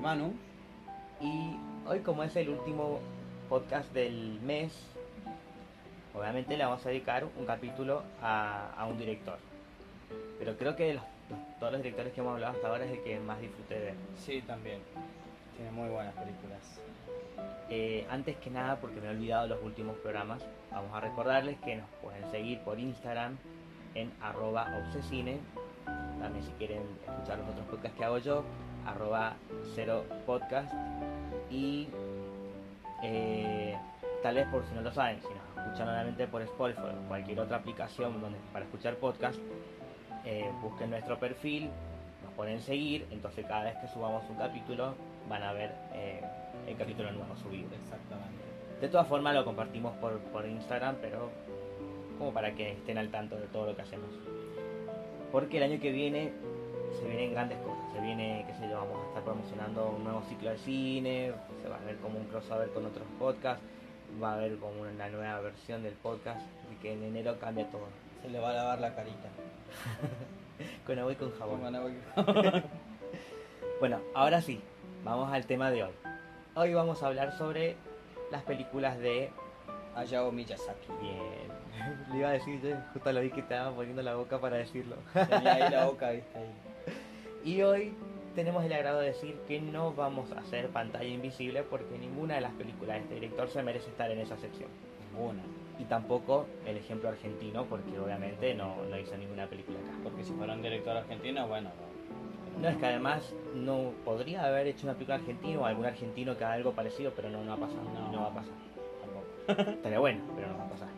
Manu. y hoy como es el último podcast del mes, obviamente le vamos a dedicar un capítulo a, a un director. Pero creo que de los- todos los directores que hemos hablado hasta ahora es el que más disfruté de ver. Sí, también. Tiene muy buenas películas. Eh, antes que nada, porque me he olvidado los últimos programas, vamos a recordarles que nos pueden seguir por Instagram en arroba obsesine. También si quieren escuchar los otros podcasts que hago yo, arroba cero podcast. Y eh, tal vez por si no lo saben, si nos escuchan nuevamente por Spotify o cualquier otra aplicación donde, para escuchar podcast, eh, busquen nuestro perfil, nos pueden seguir, entonces cada vez que subamos un capítulo van a ver eh, el capítulo nuevo subido. Exactamente. De todas formas lo compartimos por, por Instagram, pero como para que estén al tanto de todo lo que hacemos. Porque el año que viene se vienen grandes cosas. Se viene, qué sé yo, vamos a estar promocionando un nuevo ciclo de cine, se va a ver como un crossover con otros podcasts, va a haber como una nueva versión del podcast, así que en enero cambia todo. Se le va a lavar la carita. Con agua y con jabón. Bueno, ahora sí, vamos al tema de hoy. Hoy vamos a hablar sobre las películas de Hayao Miyazaki. Bien. Le iba a decir, yo justo lo vi que te estaba poniendo la boca para decirlo. Tenía ahí la boca, viste ahí. Y hoy tenemos el agrado de decir que no vamos a hacer pantalla invisible porque ninguna de las películas de este director se merece estar en esa sección. Ninguna. Y tampoco el ejemplo argentino porque obviamente no, no hizo ninguna película acá. Porque si fuera un director argentino, bueno. no. No, es que además no podría haber hecho una película argentina o algún argentino que haga algo parecido, pero no, no va a pasar. No, No. va a pasar. Tampoco. Estaría bueno, pero no va a pasar.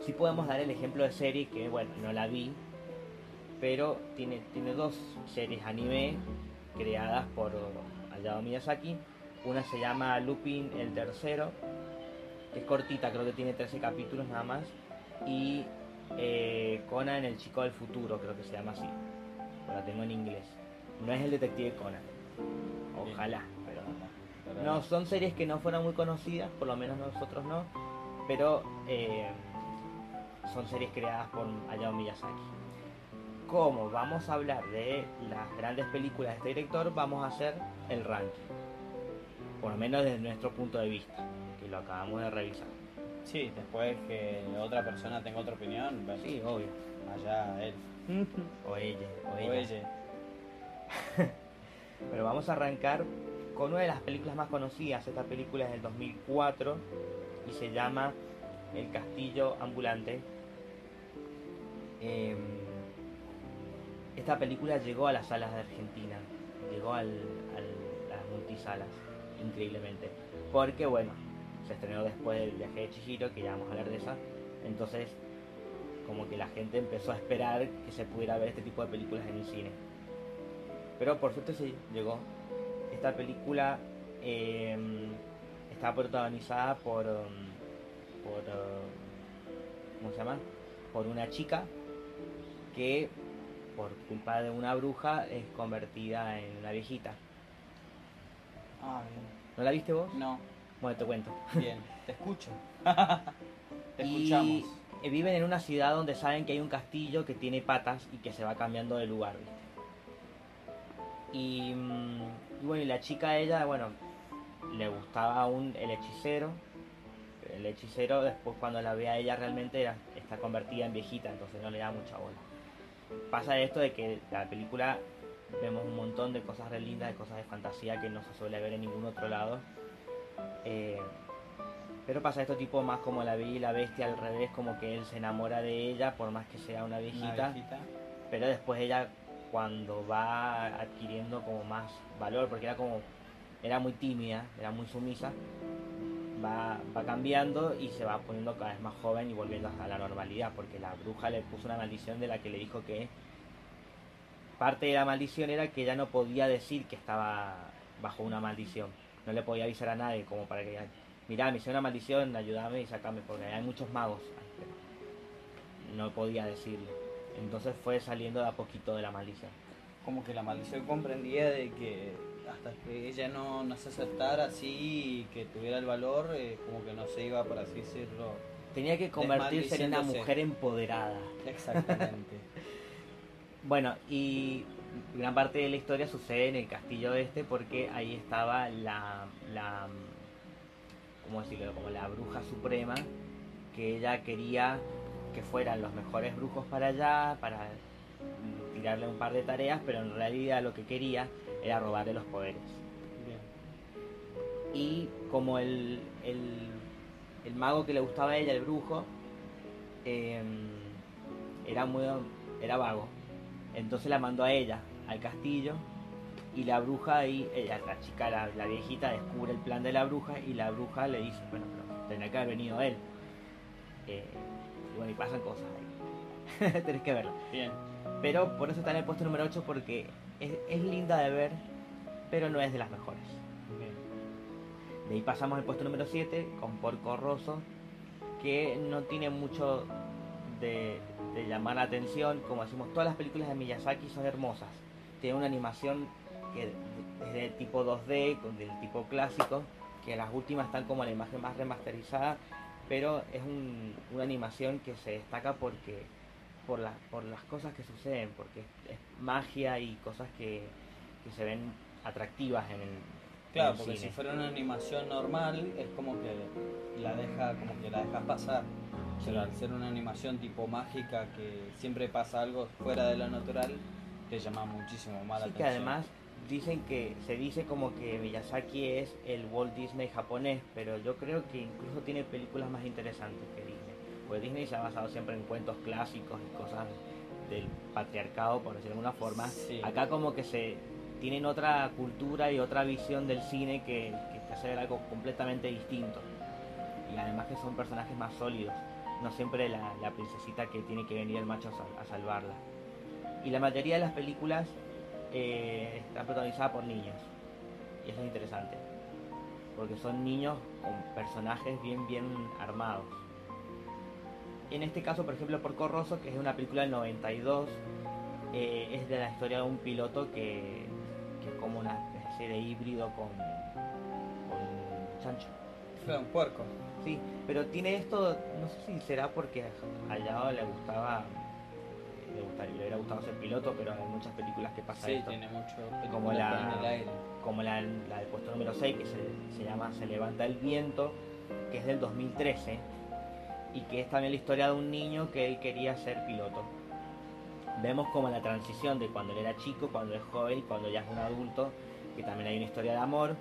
Sí podemos dar el ejemplo de serie que, bueno, no la vi, pero tiene, tiene dos series anime creadas por Hayao Miyazaki. Una se llama Lupin el Tercero, que es cortita, creo que tiene 13 capítulos nada más. Y eh, Conan el Chico del Futuro, creo que se llama así. La tengo en inglés. No es el detective Conan. Ojalá, pero Pero no, son series que no fueron muy conocidas, por lo menos nosotros no, pero eh, son series creadas por Hayao Miyazaki. Como vamos a hablar de las grandes películas de este director, vamos a hacer el ranking. Por lo menos desde nuestro punto de vista, que lo acabamos de revisar. Sí, después que otra persona tenga otra opinión, Sí, obvio. allá él. O ella, o O ella. ella. Pero vamos a arrancar con una de las películas más conocidas. Esta película es del 2004 y se llama El Castillo Ambulante. Eh, esta película llegó a las salas de Argentina, llegó a las multisalas, increíblemente. Porque, bueno, se estrenó después del viaje de Chihiro, que ya vamos a hablar de esa. Entonces, como que la gente empezó a esperar que se pudiera ver este tipo de películas en el cine. Pero por suerte sí, llegó. Esta película eh, está protagonizada por, um, por uh, ¿cómo se llama? Por una chica que por culpa de una bruja es convertida en una viejita. Ah, bien. ¿No la viste vos? No, Bueno, te cuento. bien. Te escucho. Te y escuchamos. eh, viven en una ciudad donde saben que hay un castillo que tiene patas y que se va cambiando de lugar, ¿viste? Y, mm, y bueno, y la chica ella, bueno, le gustaba aún el hechicero. El hechicero después cuando la ve a ella realmente era, está convertida en viejita, entonces no le da mucha bola. Pasa esto de que la película vemos un montón de cosas re lindas, de cosas de fantasía que no se suele ver en ningún otro lado. Eh, pero pasa esto tipo más como la y la Bestia al revés, como que él se enamora de ella por más que sea una viejita. pero después ella cuando va adquiriendo como más valor, porque era como, era muy tímida, era muy sumisa, va, cambiando y se va poniendo cada vez más joven y volviendo a la normalidad, porque la bruja le puso una maldición de la que le dijo que parte de la maldición era que ella no podía decir que estaba bajo una maldición, no le podía avisar a nadie como para que mirá, me hice una maldición, ayúdame y sacame, porque hay muchos magos, no podía decirlo. Entonces fue saliendo de a poquito de la maldición. Como que la maldición comprendía de que hasta que ella no, no se aceptara así y que tuviera el valor, eh, como que no se iba, por así decirlo, Tenía que convertirse en una mujer empoderada. Exactamente. Bueno, y gran parte de la historia sucede en el castillo este porque ahí estaba la, la ¿cómo decirlo? Como la bruja suprema, que ella quería que fueran los mejores brujos para allá, para tirarle un par de tareas, pero en realidad lo que quería era robarle los poderes. Bien. Y como el, el, el mago que le gustaba a ella, el brujo, eh, era muy era vago. Entonces la mandó a ella al castillo y la bruja ahí, ella, la chica, la, la viejita, descubre el plan de la bruja y la bruja le dice, bueno, pero tendría que haber venido él. Eh, y bueno, y pasan cosas ahí. Tenés que verlo. Bien. Pero por eso está en el puesto número 8 porque es, es linda de ver, pero no es de las mejores. De ahí pasamos al puesto número 7 con Porco Rosso, que no tiene mucho de, de llamar la atención. Como decimos, todas las películas de Miyazaki son hermosas. Tiene una animación que es de tipo 2D, con- del tipo clásico, que las últimas están como la imagen más remasterizada, pero es un- una animación que se destaca porque por, la- por las cosas que suceden, porque es, es magia y cosas que, que se ven atractivas en el, en Claro, el porque cine. si fuera una animación normal es como que la deja, como que la dejas pasar. Pero al ser una animación tipo mágica que siempre pasa algo fuera de lo natural, te llama muchísimo más la Sí, que atención. además dicen que se dice como que Miyazaki es el Walt Disney japonés, pero yo creo que incluso tiene películas más interesantes que Porque Disney se ha basado siempre en cuentos clásicos y cosas del patriarcado, por decirlo de alguna forma. Sí. Acá como que se tienen otra cultura y otra visión del cine que, que te hace ver algo completamente distinto. Y además que son personajes más sólidos, no siempre la, la princesita que tiene que venir el macho a, sal- a salvarla. Y la mayoría de las películas eh, están protagonizadas por niños. Y eso es interesante. Porque son niños con personajes bien, bien armados. En este caso, por ejemplo, por Corroso, que es una película del 92, eh, es de la historia de un piloto que, que es como una especie de híbrido con, con chancho. Claro, un puerco. Sí, pero tiene esto, no sé si será porque a Yao le gustaba, le gustaría, le hubiera gustado ser piloto, pero hay muchas películas que pasa Sí, esto. tiene mucho Como la- en el aire. como la, la del puesto número 6, que se, se llama Se levanta el viento, que es del 2013, y que es también la historia de un niño que él quería ser piloto. Vemos como la transición de cuando él era chico, cuando es joven cuando ya es un adulto, que también hay una historia de amor,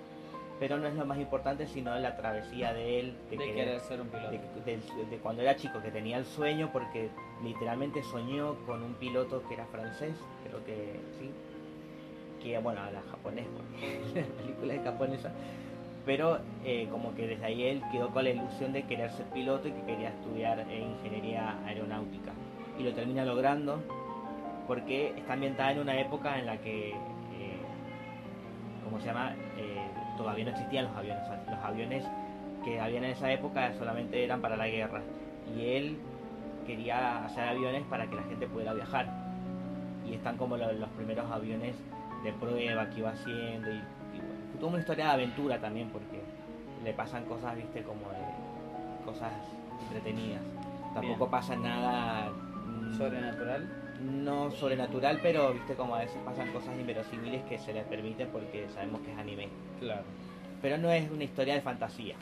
pero no es lo más importante, sino la travesía de él, de, De querer- querer ser un piloto. de, cuando era chico, que tenía el sueño, porque literalmente soñó con un piloto que era francés, creo que sí, que bueno, habla japonés, porque la película es japonesa, pero eh, como que desde ahí él quedó con la ilusión de querer ser piloto y que quería estudiar eh, ingeniería aeronáutica. Y lo termina logrando porque está ambientada en una época en la que, eh, ¿cómo se llama? Todavía no existían los aviones. Los aviones que habían en esa época solamente eran para la guerra. Y él quería hacer aviones para que la gente pudiera viajar. Y están como lo- los, primeros aviones de prueba que iba haciendo. Y, toda una historia de aventura también porque le pasan cosas, viste, como de cosas entretenidas. Tampoco Bien. pasa nada... mm, Sobrenatural. no sobrenatural, pero viste como a veces pasan cosas inverosímiles que se les permite porque sabemos que es anime. Claro. Pero no es una historia de fantasía.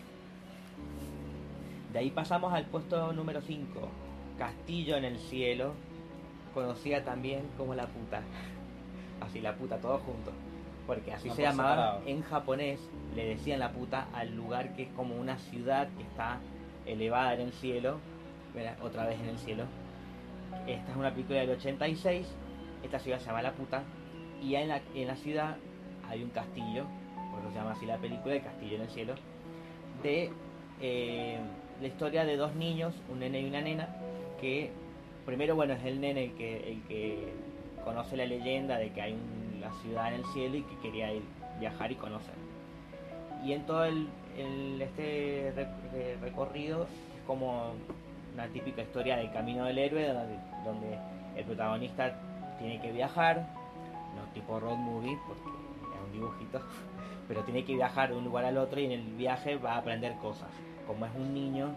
De ahí pasamos al puesto número 5, Castillo en el Cielo, conocida también como la puta. Así la puta, todo junto. Porque así No se llamaba en japonés, le decían la puta al lugar que es como una ciudad que está elevada en el cielo, otra vez en el cielo. Esta es una película del 86, esta ciudad se llama La Puta, y en la, en la ciudad hay un castillo, por eso se llama así la película, El Castillo en el Cielo, de eh, la historia de dos niños, un nene y una nena, que primero, bueno, es el nene el que, el que conoce la leyenda de que hay una ciudad en el cielo y que quería ir viajar y conocer. Y en todo el, este re- re- recorrido es como una típica historia del camino del héroe donde, el protagonista tiene que viajar, no tipo road movie porque es un dibujito, pero tiene que viajar de un lugar al otro y en el viaje va a aprender cosas. Como es un niño,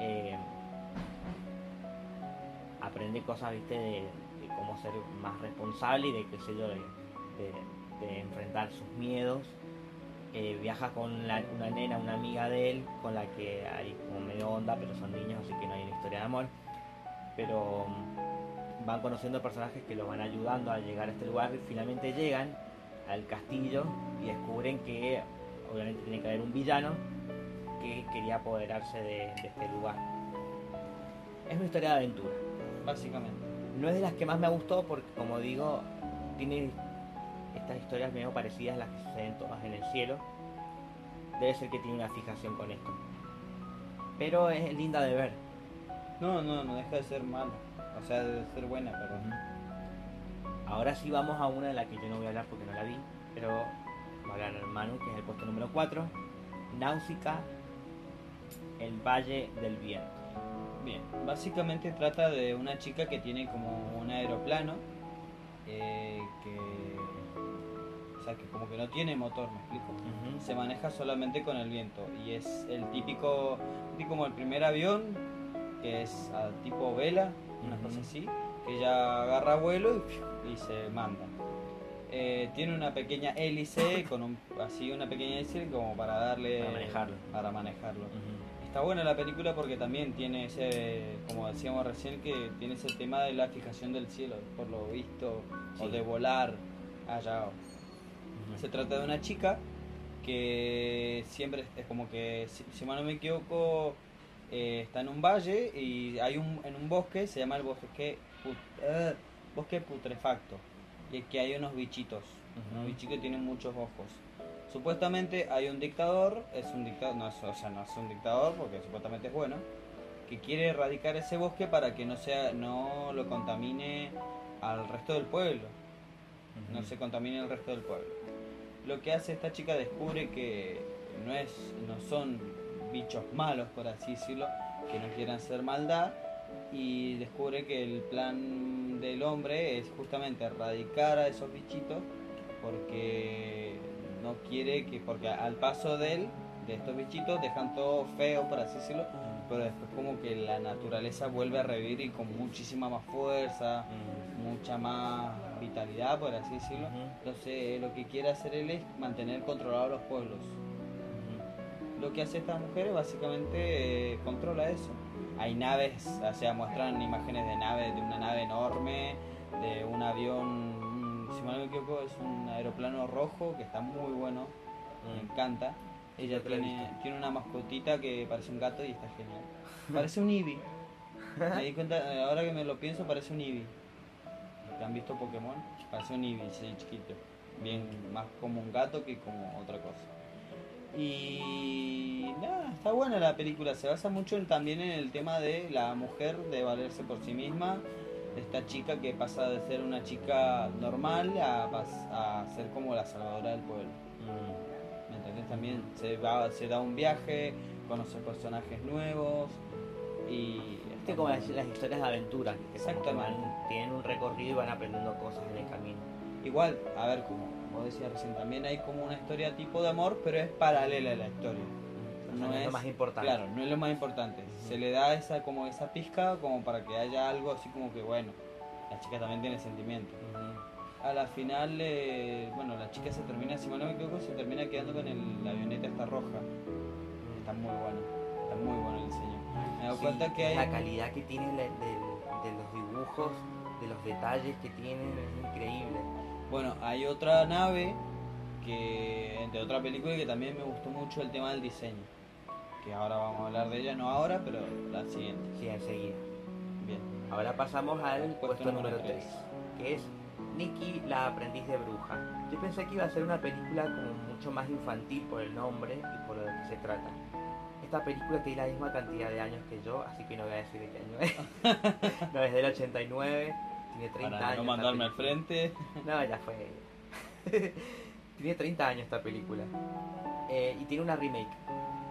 eh, aprende cosas, viste, de, de cómo ser más responsable y de, qué sé yo, de, de- enfrentar sus miedos. Eh, viaja con una nena, una amiga de él, con la que hay como medio onda, pero son niños, así que no hay una historia de amor. Pero mm, van conociendo personajes que los van ayudando a llegar a este lugar y finalmente llegan al castillo y descubren que obviamente tiene que haber un villano que quería apoderarse de, de este lugar. Es una historia de aventura. Básicamente. No es de las que más me gustó porque, como digo, tiene estas historias medio parecidas a las que suceden todas en el cielo. Debe ser que tiene una fijación con esto. Pero es linda de ver. No, no, no deja de ser mala. O sea, de ser buena, perdón. Ahora sí vamos a una de la que yo no voy a hablar porque no la vi, pero va a hablar Manu, que es el puesto número 4. Náusica, el Valle del Viento. Bien, básicamente trata de una chica que tiene como un aeroplano eh, que, o sea, que como que no tiene motor, ¿me explico? Se maneja solamente con el viento y es el típico, como el primer avión que es a tipo vela, una cosa así, que ya agarra vuelo y, se manda. Eh, tiene una pequeña hélice, con un, así una pequeña hélice como para darle Para manejarlo. para manejarlo. Está buena la película porque también tiene ese, como decíamos recién, que tiene ese tema de la fijación del cielo, por lo visto, o de volar allá. Se trata de una chica que siempre es como que, si, si mal no me equivoco, eh, está en un valle y hay un, en un bosque, se llama el bosque, put- eh, bosque putrefacto, y es que hay unos bichitos, unos bichitos que tienen muchos ojos. Supuestamente hay un dictador, es un dictador, no, es- o sea, no es un dictador porque supuestamente es bueno, que quiere erradicar ese bosque para que no sea, no lo contamine al resto del pueblo no se contamine el resto del pueblo. Lo que hace esta chica descubre que no es, no son bichos malos, por así decirlo, que no quieran hacer maldad, y descubre que el plan del hombre es justamente erradicar a esos bichitos porque no quiere que, porque al paso de él, de estos bichitos, dejan todo feo, por así decirlo, pero después como que la naturaleza vuelve a revivir y con muchísima más fuerza, Ujú. mucha más vitalidad, por así decirlo. Entonces, lo que quiere hacer él es mantener controlados los pueblos. Lo que hace esta mujer es básicamente eh, controla eso. Hay naves, o sea, muestran imágenes de naves, de una nave enorme, de un avión, un- si mal no me equivoco, es un aeroplano rojo que está muy bueno, me Mm. encanta. Ella tiene, tiene una mascotita que parece un gato y está genial. Parece un Eevee. Me di cuenta, ahora que me lo pienso, parece un Eevee. Que han visto Pokémon, parece un sí, chiquito. Bien, más como un gato que como otra cosa. Y nada, está buena la película. Se basa mucho en- también en el tema de la mujer de valerse por sí misma. Esta chica que pasa de ser una chica normal a, a ser como la salvadora del pueblo. Mm. ¿Me entendés? También se, va, se da un viaje, conoce personajes nuevos y... Viste como las, las historias de aventura, que Exactamente. van- tienen un recorrido y van aprendiendo cosas en el camino. Igual, a ver, como vos decías recién, también hay como una historia tipo de amor, pero es paralela a la historia. O sea, no es lo más importante. Claro, no es lo más importante. Se le da esa como esa pizca como para que haya algo así como que bueno, la chica también tiene sentimientos. Ujú. A la final, eh, bueno, la chica se termina, si mal no me equivoco, se termina quedando con el, la avioneta esta roja. Está muy bueno, está muy bueno el diseño. Me dado Sí, cuenta que hay... La calidad que tiene la- del- de los dibujos, de los detalles que tienen, es increíble. Bueno, hay otra nave que de otra película que también me gustó mucho el tema del diseño. Que ahora vamos a hablar de ella, no ahora, pero la siguiente. Sí, enseguida. Bien. Ahora pasamos al Puesto puesto, número número 3, tres. que es Nikki, la aprendiz de bruja. Yo pensé que iba a ser una película como mucho más infantil por el nombre y por lo de que se trata. Esta película tiene la misma cantidad de años que yo, así que no voy a decir de qué año es. no, es del 89, tiene 30 Para años. no mandarme al frente. No, ya fue. tiene 30 años esta película. Eh, y tiene una remake.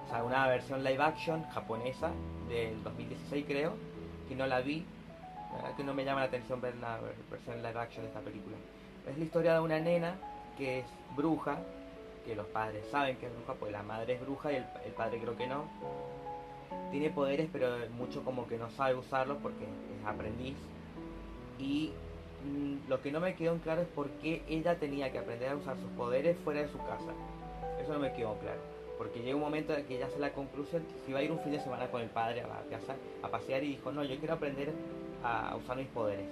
O sea, una versión live action japonesa del 2016 creo. Que no la vi. La verdad que no me llama la atención ver la ver- versión live action de esta película. Es la historia de una nena que es bruja. Que los padres saben que es bruja, pues la madre es bruja y el, el padre creo que no. Tiene poderes, pero mucho como que no sabe usarlos porque es aprendiz. Y mm, lo que no me quedó en claro es por qué ella tenía que aprender a usar sus poderes fuera de su casa. Eso no me quedó claro. Porque llega un momento en que ella hace la conclusión, si va a ir un fin de semana con el padre a casa a pasear y dijo, no, yo quiero aprender a usar mis poderes.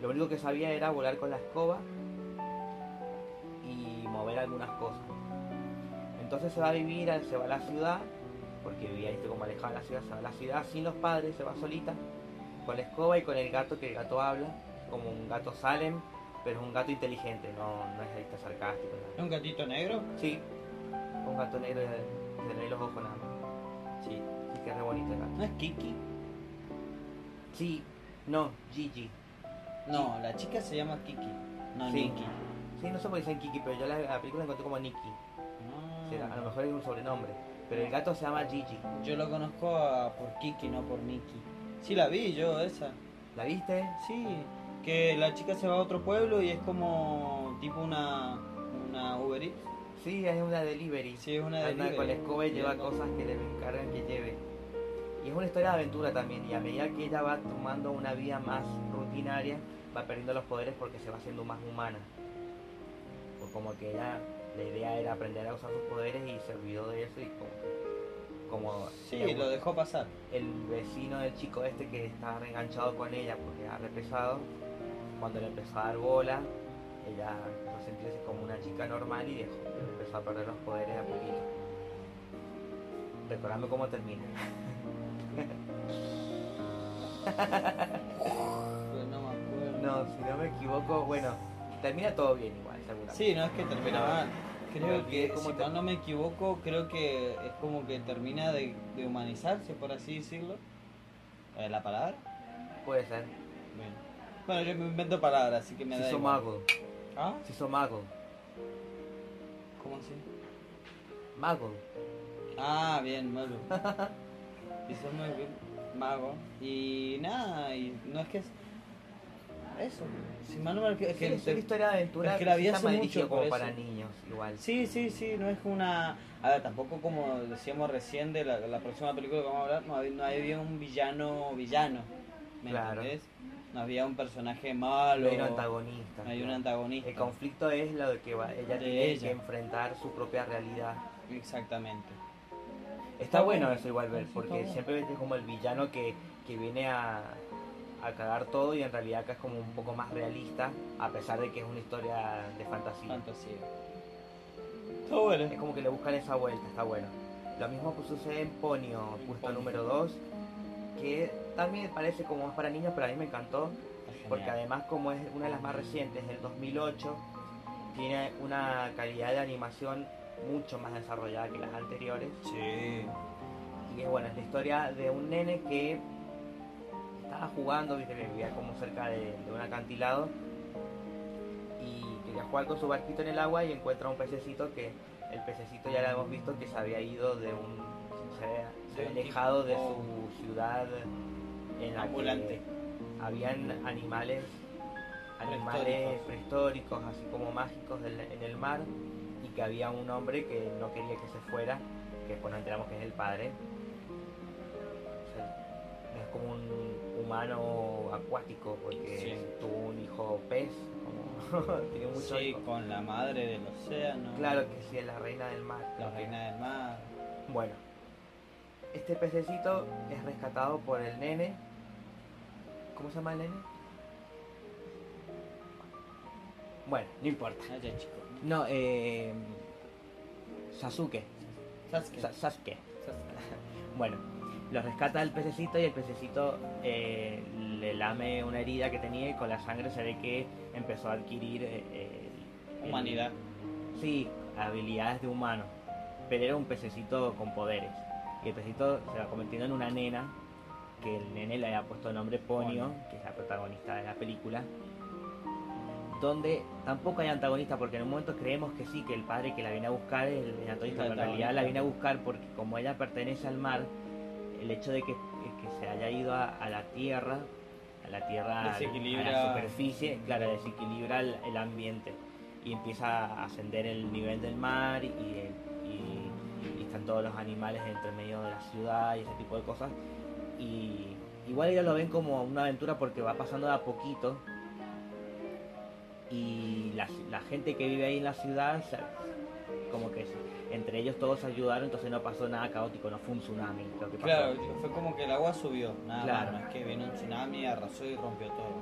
Lo único que sabía era volar con la escoba mover algunas cosas. Entonces se va a vivir, se va a la ciudad, porque vivía este como alejada de la ciudad, se va a la ciudad sin los padres, se va solita, con la escoba y con el gato, que el gato habla, como un gato Salem, pero es un gato inteligente, no, no es este sarcástico. ¿Es un gatito negro? Sí, un gato negro de, de los ojos nada más. Sí, sí que es re bonito el gato. ¿No es Kiki? Sí, no, Gigi. No, la chica se llama Kiki, no Sí. Nikki. Sí, no sé por qué dicen Kiki, pero yo la, la película la encontré como Nikki. Ah. Sí, a lo mejor es un sobrenombre. Pero el gato se llama Gigi. Yo lo conozco a- por Kiki, no por Nikki. Sí, la vi yo, esa. ¿La viste? Sí, que la chica se va a otro pueblo y es como tipo una, una Uber Eats. Sí, es una delivery. Sí, es una Anda delivery. con la escoba y lleva cosas que le encargan que lleve. Y es una historia de aventura también. Y a medida que ella va tomando una vida más rutinaria, va perdiendo los poderes porque se va haciendo más humana. Como que ella, la idea era aprender a usar sus poderes y se olvidó de eso y como, como Sí, lo dejó pasar. el vecino del chico este que estaba reenganchado con ella porque era re pesado, cuando le empezó a dar bola, ella empezó a sentirse como una chica normal y dejó, empezó a perder los poderes a poquito. Recordame cómo termina. Pero no me acuerdo. No, si no me equivoco, bueno, termina todo bien igual, seguramente. Sí, no es que termina mal. Creo que, si te- no me equivoco, creo que es como que termina de, de humanizarse, por así decirlo. Eh, ¿La palabra? Puede ser. Bien. Bueno, yo me invento palabras, así que me Se da igual. mago. ¿Ah? Se hizo mago. ¿Cómo así? Mago. Ah, bien, mago. Hizo muy bien, mago. Y nada, y no es que es... Eso. Si mal no me equivoco, es Sí, que es una historia de aventura es que la vi está hace mucho, como para niños, igual. Sí, sí, sí, no es una... A ver, tampoco como decíamos recién de la, la próxima película que vamos a hablar, no había, no había un villano villano, ¿me Claro. entendés? No había un personaje malo, No hay un antagonista. no hay un antagonista. El conflicto es lo de que va- ella De tiene ella. que enfrentar su propia realidad. Exactamente. Está, Está bueno, bueno. eso igual ver, porque siempre ves como el villano que, que viene a, a cagar todo y en realidad acá es como un poco más realista, a pesar de que es una historia de fantasía. Fantasía. Está bueno. Es como que le buscan esa vuelta, está bueno. Lo mismo que sucede en Ponio, justo número 2, que también parece como más para niños, pero a mí me encantó, porque además como es una de las más recientes, del 2008, tiene una calidad de animación mucho más desarrollada que las anteriores. Sí. Y es bueno, es la historia de un nene que estaba jugando, viste que vivía como cerca de, de un acantilado y quería jugar con su barquito en el agua y encuentra un pececito que el pececito ya lo hemos visto que se había ido de un se había, se alejado de su ciudad en la que habían animales animales Prehistóricos. prehistóricos así como mágicos del- en el mar y que había un hombre que no quería que se fuera que después nos enteramos que es el padre O sea, es como un humano acuático porque Sí. tuvo un hijo pez como tiene muchos Sí, hijos con la madre del océano. claro que sí es la reina del mar La que- reina del mar. bueno este pececito es rescatado por el nene ¿cómo se llama el nene? bueno no importa Ah, no eh, Sasuke Sasuke. Sa- Sasuke Sasuke. Bueno, lo rescata el pececito y el pececito eh, le lame una herida que tenía y con la sangre se ve que empezó a adquirir eh, el- Humanidad. sí, habilidades de humano. Pero era un pececito con poderes. Y el pececito se va convirtiendo en una nena que el nene le había puesto el nombre Ponio, que es la protagonista de la película. Donde tampoco hay antagonista, porque en un momento creemos que sí, que el padre que la viene a buscar es el antagonista, pero en realidad la viene a buscar porque como ella pertenece al mar, el hecho de que, que se haya ido a, a la tierra, a la tierra, a la superficie, claro, desequilibra el, el ambiente y empieza a ascender el nivel del mar y, y- y están todos los animales entre medio de la ciudad y ese tipo de cosas. Y, igual ellos lo ven como una aventura porque va pasando de a poquito y la, la gente que vive ahí en la ciudad, como que entre ellos todos ayudaron, entonces no pasó nada caótico, no fue un tsunami lo que pasó. Claro, fue como que el agua subió, nada Claro. más, no es que vino un tsunami, arrasó y rompió todo.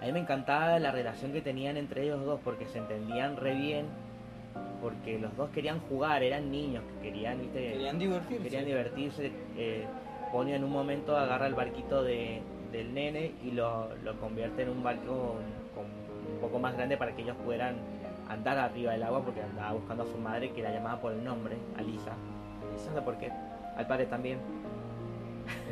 A mí me encantaba la relación que tenían entre ellos dos porque se entendían re bien, porque los dos querían jugar, eran niños que querían, ¿viste? Querían divertirse. querían divertirse. Eh, Ponio en un momento agarra el barquito de, del nene y lo, lo convierte en un barco con, un poco más grande para que ellos puedan andar arriba del agua porque andaba buscando a su madre que la llamaba por el nombre, Alisa. No sé por qué, al padre también.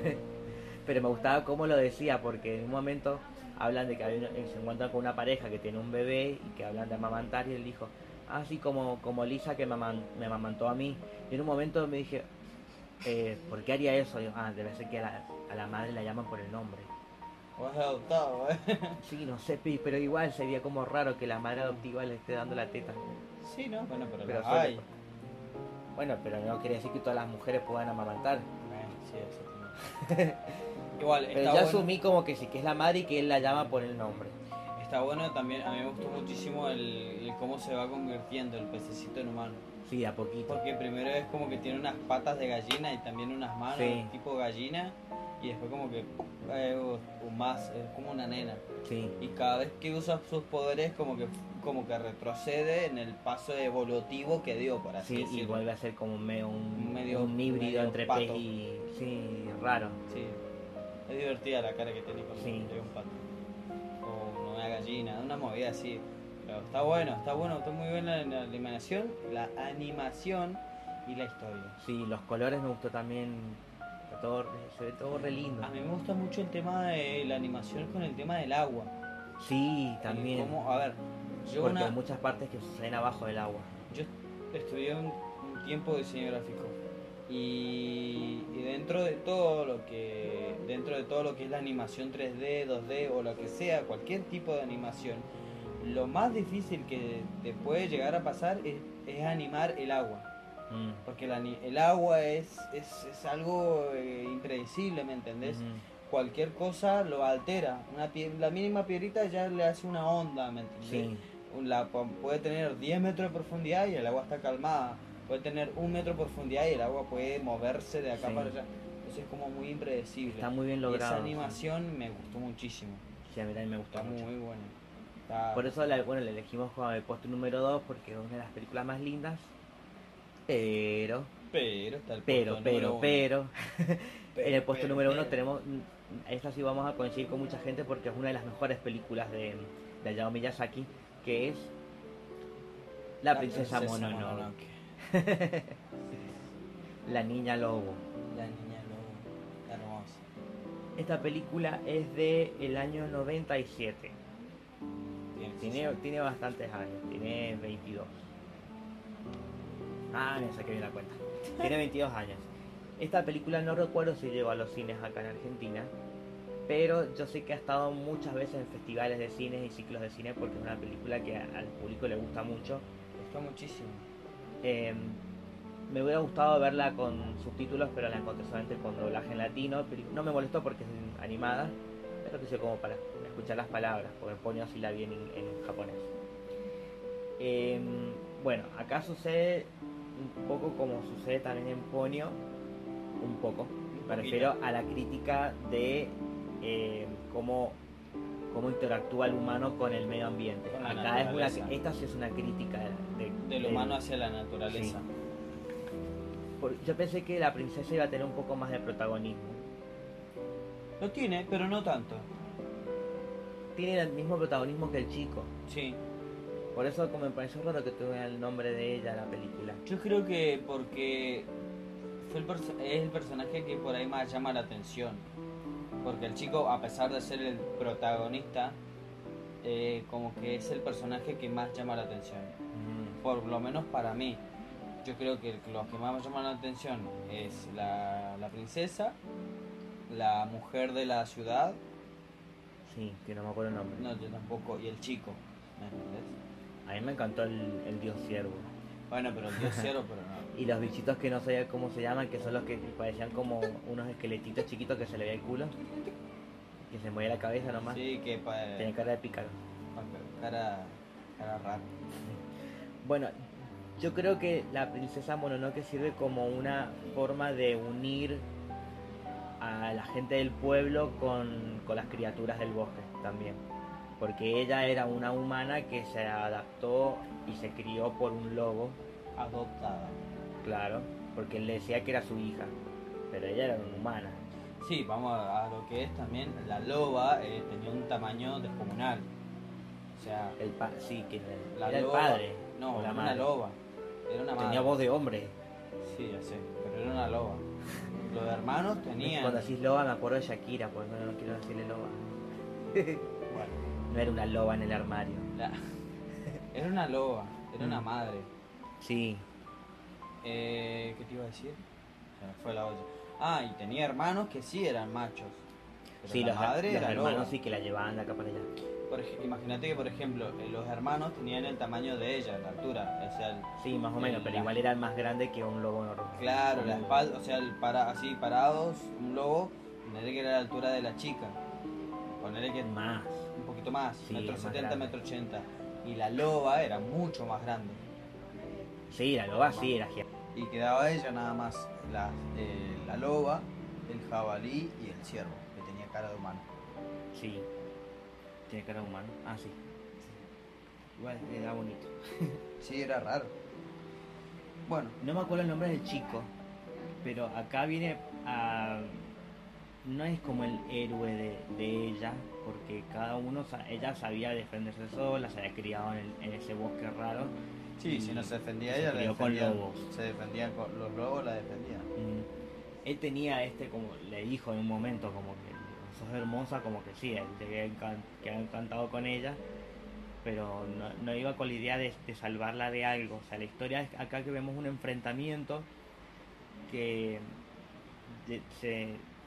Pero me gustaba cómo lo decía porque en un momento hablan de que hay eh, se encuentran con una pareja que tiene un bebé y que hablan de amamantar y él dijo, así como, como Lisa que me, me amamantó a mí. Y en un momento me dije, eh, ¿por qué haría eso? Yo, ah, debe ser que a la madre la llaman por el nombre. O es adoptado, ¿eh? Sí, no sé, pero igual sería como raro que la madre adoptiva le esté dando la teta. Sí, ¿no? Bueno, pero, Pero hay. Bueno, pero no quiere decir que todas las mujeres puedan amamantar. Sí. Igual, Pero bueno, asumí como que sí, que es la madre y que él la llama por el nombre. está bueno también, a mí me gustó muchísimo el, el cómo se va convirtiendo el pececito en humano. Sí, de a poquito. Porque primero es como que tiene unas patas de gallina y también unas manos Sí. tipo gallina y después como que eh, o- o más, es como una nena. Sí, Y cada vez que usa sus poderes como que como que retrocede en el paso evolutivo que dio, por así sí, y vuelve a ser como medio un, Medio- un híbrido medio entre pato. pez y... Sí, raro. Sí. Es divertida la cara que tiene con Sí. un pato. O una gallina, una movida así. Pero está bueno, está bueno, está muy bien la, animación, la animación y la historia. Sí, los colores me gustó también. está todo, se ve todo re lindo. A mí me gusta mucho el tema de la animación con el tema del agua. Sí, también. cómo- a ver, yo, Porque una, hay muchas partes que suceden abajo del agua. yo estudié un, un tiempo diseño gráfico y, y dentro de todo lo que dentro de todo lo que es la animación 3D, 2D o lo que sea, cualquier tipo de animación, lo más difícil que te puede llegar a pasar es, es animar el agua. Mm. Porque el, ani- el agua es, es, es algo eh, impredecible, ¿me entendés? Cualquier cosa lo altera. Una pie- la mínima piedrita ya le hace una onda, ¿me entendés? Sí, la- puede tener 10 metros de profundidad y el agua está calmada. Puede tener un metro de profundidad y el agua puede moverse de acá Sí. para allá. Entonces es como muy impredecible. está muy bien Y logrado. esa animación me gustó muchísimo. Sí, a mí también me gustó Está mucho. muy buena. Por eso la, bueno, le elegimos como el puesto número 2 porque es una de las películas más lindas. Pero, Pero está el pero, puesto pero, uno. pero, en el puesto pero, número 1 pero. tenemos, esta sí vamos a coincidir con mucha gente porque es una de las mejores películas de, de Hayao Miyazaki, que es La, princesa, Mononoke, La niña lobo. La niña lobo. Hermosa. Esta película es de el año 97. Tiene, Tiene, bastantes años, tiene 22. Ah, me saqué bien la cuenta. Tiene 22 años. Esta película no recuerdo si llegó a los cines acá en Argentina, pero yo sé que ha estado muchas veces en festivales de cines y ciclos de cine porque es una película que al público le gusta mucho. Me gustó muchísimo. Eh, me hubiera gustado verla con subtítulos, pero la encontré solamente con doblaje en latino. No me molestó porque es animada, pero que sé como para escuchar las palabras, porque Ponyo así la vi en, en japonés. Eh, bueno, acá sucede un poco como sucede también en Ponyo, un poco. Me refiero a la crítica de eh, cómo, cómo interactúa el humano con el medio ambiente. Con Acá es una, esta sí es una crítica de, Del de- humano hacia la naturaleza. Sí. por- yo pensé que la princesa iba a tener un poco más de protagonismo. Lo tiene, pero no tanto. Tiene el mismo protagonismo que el chico. Sí. Por eso como me pareció raro que tuviera el nombre de ella en la película. Yo creo que porque fue el es el personaje que por ahí más llama la atención. Porque el chico, a pesar de ser el protagonista, eh, como que es el personaje que más llama la atención. Por lo menos para mí. Yo creo que los que más me llaman la atención es la, la princesa, la mujer de la ciudad, Sí, que no me acuerdo el nombre. no, yo tampoco, y el chico. ¿Me entendés? A mí me encantó el, el dios ciervo. Bueno, pero el dios cero, pero no. Y los bichitos que no sabía cómo se llaman, que son los que parecían como unos esqueletitos chiquitos que se le veía el culo. se movía la cabeza nomás. Sí, que pa- Tenía cara de pícaro. cara, cara rara. Bueno, yo creo que la princesa Mononoke sirve como una forma de unir a la gente del pueblo con, con las criaturas del bosque también. Porque ella era una humana que se adaptó y se crió por un lobo, Adoptada. claro, porque él le decía que era su hija, pero ella era una humana. Sí, vamos a, a lo que es también. La loba eh, tenía un tamaño descomunal. O sea, El pa sí, que era, la era loba. el padre. No, la era una madre. loba. Era una Tenía madre. voz de hombre. Sí, ya sé, pero era una loba. Los hermanos tenían. Cuando decís loba me acuerdo de Shakira, pues no, no quiero decirle loba. Bueno, No era una loba en el armario. la- Era una loba, era una Mm. madre. Sí, Eh, ¿Qué te iba a decir? Se me fue la olla. Ah, y tenía hermanos que sí eran machos. Pero sí, la los, madre los era hermanos loba. sí que la llevaban de acá para allá. Imagínate que, por ejemplo, eh, los hermanos tenían el tamaño de ella, la altura. O sea, el- Sí, más o menos, pero igual era más grande que un lobo normal. claro, la espalda, o sea, el para, así parados, un lobo, ponerle que era la altura de la chica. Ponerle que Más. un poquito más, Sí, metro más 70, grande. metro 80. Y la loba era mucho más grande. Sí, la loba sí era gigante. Y quedaba ella nada más, la, eh, la loba, el jabalí y el ciervo, que tenía cara de humano. Sí. Tiene cara humano. Ah, sí. Igual era bonito. Sí, era raro. Bueno, No me acuerdo el nombre del chico, pero acá viene a... No es como el héroe de, de ella, porque cada uno, ella sabía defenderse sola, se había criado en, el- en ese bosque raro. sí, si no se defendía ella, la crió con defendían. lobos. Se defendían con los lobos, la defendían. Mm, Él tenía este, como le dijo en un momento, como que hermosa, como que sí, él encan- que había encantado con ella, pero no, iba con la idea de, salvarla de algo. O sea, la historia es acá que vemos un enfrentamiento que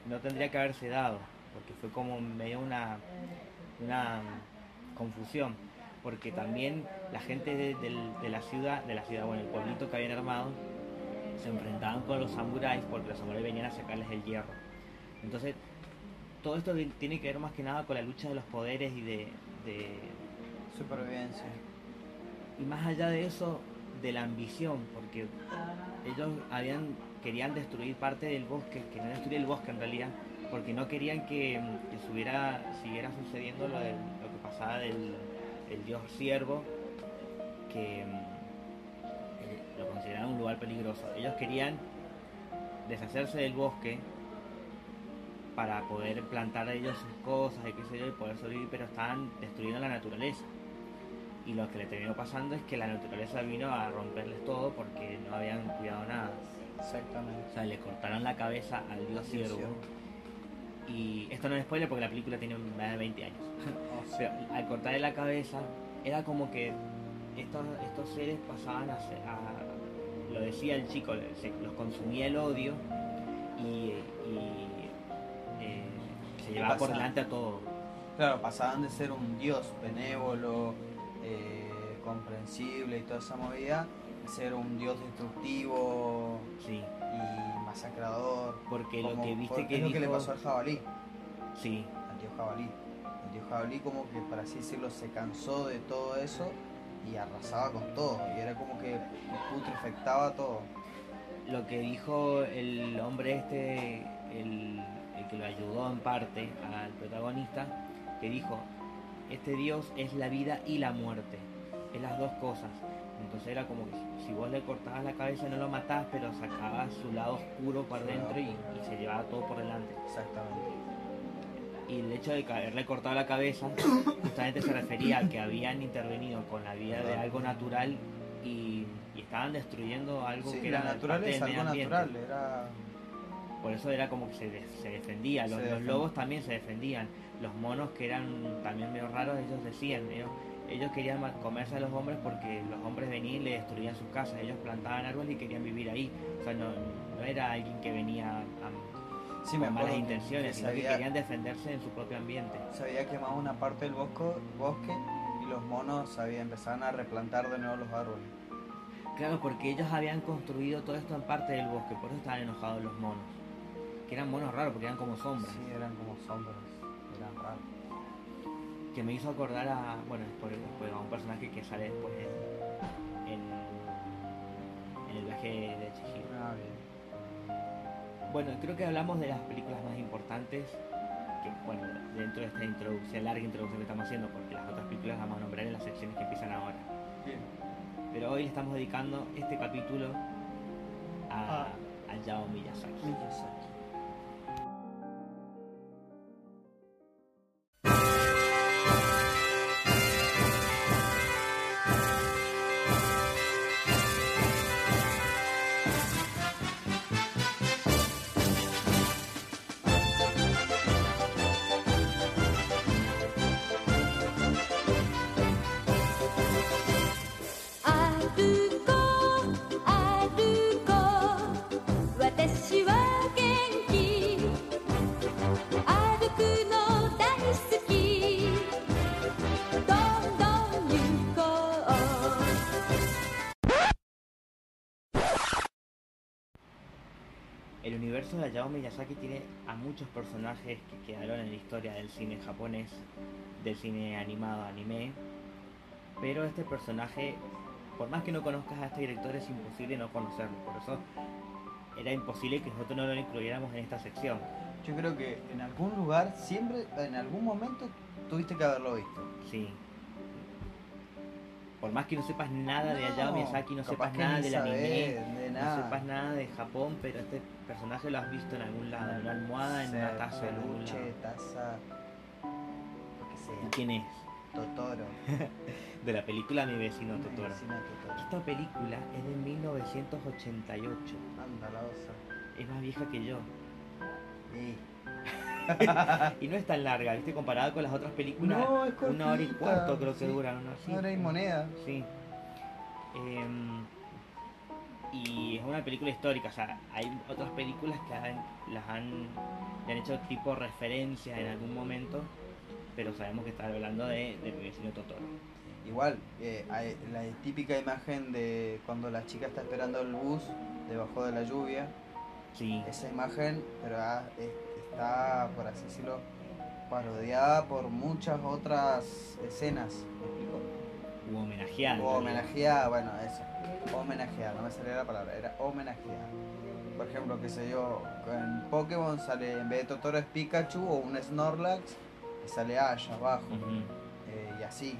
no tendría que haberse dado, porque fue como medio una, confusión, porque también la gente de, de la ciudad, de la ciudad, bueno, el pueblito que habían armado, se enfrentaban con los samuráis porque los samuráis venían a sacarles el hierro. Entonces, todo esto tiene que ver más que nada con la lucha de los poderes y de, de- Supervivencia. y más allá de eso, de la ambición, porque ellos habían querían destruir parte del bosque, querían destruir el bosque en realidad, porque no querían que, mm, que subiera, siguiera sucediendo lo, del- lo que pasaba del el dios ciervo, que mm, eh, lo consideraban un lugar peligroso. Ellos querían deshacerse del bosque para poder plantar ellos sus cosas y qué sé yo y poder sobrevivir, pero estaban destruyendo la naturaleza. Y lo que le terminó pasando es que la naturaleza vino a romperles todo porque no habían cuidado nada. Exactamente. O sea, le cortaron la cabeza al dios ciervo. Y esto no es spoiler porque la película tiene más de 20 años. Pero al cortarle la cabeza, era como que estos, estos seres pasaban a, ser- a- Lo decía el chico, se- los consumía el odio y, y, se llevaba por delante a todo. Claro, pasaban de ser un dios benévolo, eh, comprensible y toda esa movida, a ser un dios destructivo Sí, y masacrador. porque lo que viste que es lo que le dijo- pasó al jabalí, Sí, al dios jabalí. El dios jabalí como que, para así decirlo, se cansó de todo eso y arrasaba con todo. Y era como que putrefectaba todo. lo que dijo el hombre este, el que lo ayudó en parte al protagonista, que dijo, este Dios es la vida y la muerte, es las dos cosas. Entonces era como que si vos le cortabas la cabeza no lo matás, pero sacabas su lado oscuro lado dentro y, se llevaba todo por delante. Exactamente. Y el hecho de que haberle cortado la cabeza justamente se refería a que habían intervenido con la vida de algo natural y, y estaban destruyendo algo Sí, que la era algo natural, ambiente. era... Por eso era como que se, de- se defendía. Los, Se los defendía. lobos también se defendían. Los monos que eran también medio raros, ellos decían, ellos, ellos querían comerse a los hombres porque los hombres venían y le destruían sus casas. Ellos plantaban árboles y querían vivir ahí. O sea, no, no era alguien que venía a- Sí, con malas intenciones, que sino se que había- querían defenderse en su propio ambiente. se había quemado una parte del bosque, bosque y los monos había, empezaban a replantar de nuevo los árboles. Claro, porque ellos habían construido todo esto en parte del bosque, por eso estaban enojados los monos. Que eran monos raros, porque eran como sombras. Sí, eran como sombras. eran raros. que me hizo acordar a, bueno, por, por- a un personaje que sale después en, en, en el viaje de Chihiro. Ah, bien. Bueno, creo que hablamos de las películas más importantes, que bueno, dentro de esta introducción, larga introducción que estamos haciendo, porque las otras películas las vamos a nombrar en las secciones que empiezan ahora. Bien. Pero hoy le estamos dedicando este capítulo a, Ah. a Yao Miyazaki. Miyazaki.「universo de Hayao Miyazaki tiene a muchos personajes que quedaron en la historia del cine japonés, del cine animado, anime. Pero este personaje, por más que no conozcas a este director, es imposible no conocerlo. Por eso era imposible que nosotros no lo incluyéramos en esta sección. Yo creo que en algún lugar, siempre, en algún momento, tuviste que haberlo visto. Sí. Por más que no sepas nada de Hayao No, Miyazaki, no sepas nada del anime, de no sepas nada de Japón, pero este personaje lo has visto en algún lado, en una almohada, en una taza, en algún lado. taza, lo que ¿Y sea. quién es? Totoro. De la película Mi vecino Mi Totoro. vecino Totoro. Esta película es de 1988. Anda la osa. Es más vieja que yo. Y... Y no es tan larga, ¿viste? Comparada con las otras películas. No, es una hora y cuarto creo que sí. duran. ¿no? Sí. Una hora y moneda. Sí. Em, y es una película histórica, o sea, hay otras películas que han- las han, le han hecho tipo referencia en algún momento, pero sabemos que está hablando de, de mi vecino Totoro. Igual, eh, hay la típica imagen de cuando la chica está esperando el bus debajo de la lluvia. Sí, Esa imagen, pero ah, es- está, por así decirlo, parodiada por muchas otras escenas. ¿Me explico? hubo homenajeada. en O homenajeada, bueno, eso. Homenajeada, no me salía la palabra, era homenajeada. Por ejemplo, qué sé yo, en Pokémon sale en vez de Totoro es Pikachu o un Snorlax y sale Ash abajo. Eh, y así.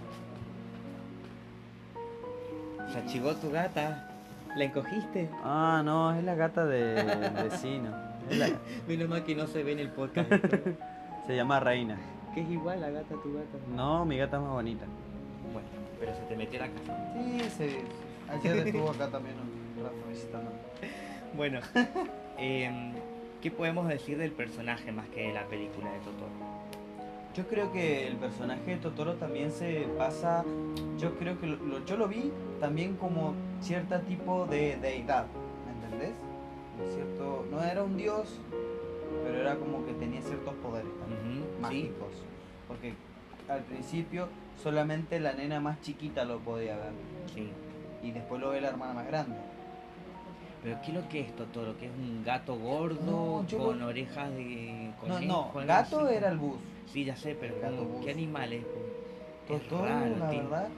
Se achivó tu gata. ¿La encogiste? Ah, no, es la gata del vecino. Menos mal que no se ve en el podcast. Se llama Reina. que es igual la gata a tu gata. No, mi gata es más bonita. Bueno, pero se te metió la casa. Sí, sí. Ayer estuvo acá también un rato visitando. Bueno, em, ¿qué podemos decir del personaje más que de la película de Totoro? Yo creo que el personaje de Totoro también se pasa. Yo creo que lo, lo- yo lo vi también como cierto tipo de deidad, ¿me entendés? Cierto, no era un dios, pero era como que tenía ciertos poderes también, mágicos. Porque al principio solamente la nena más chiquita lo podía ver sí. y después lo ve la hermana más grande. Pero ¿qué es lo que es Totoro? ¿Que es un gato gordo No, con lo- orejas de No, conejo? no, algo gato así? era el bus. Sí, ya sé, pero El gato. ¿qué animal es? Es raro, la verdad,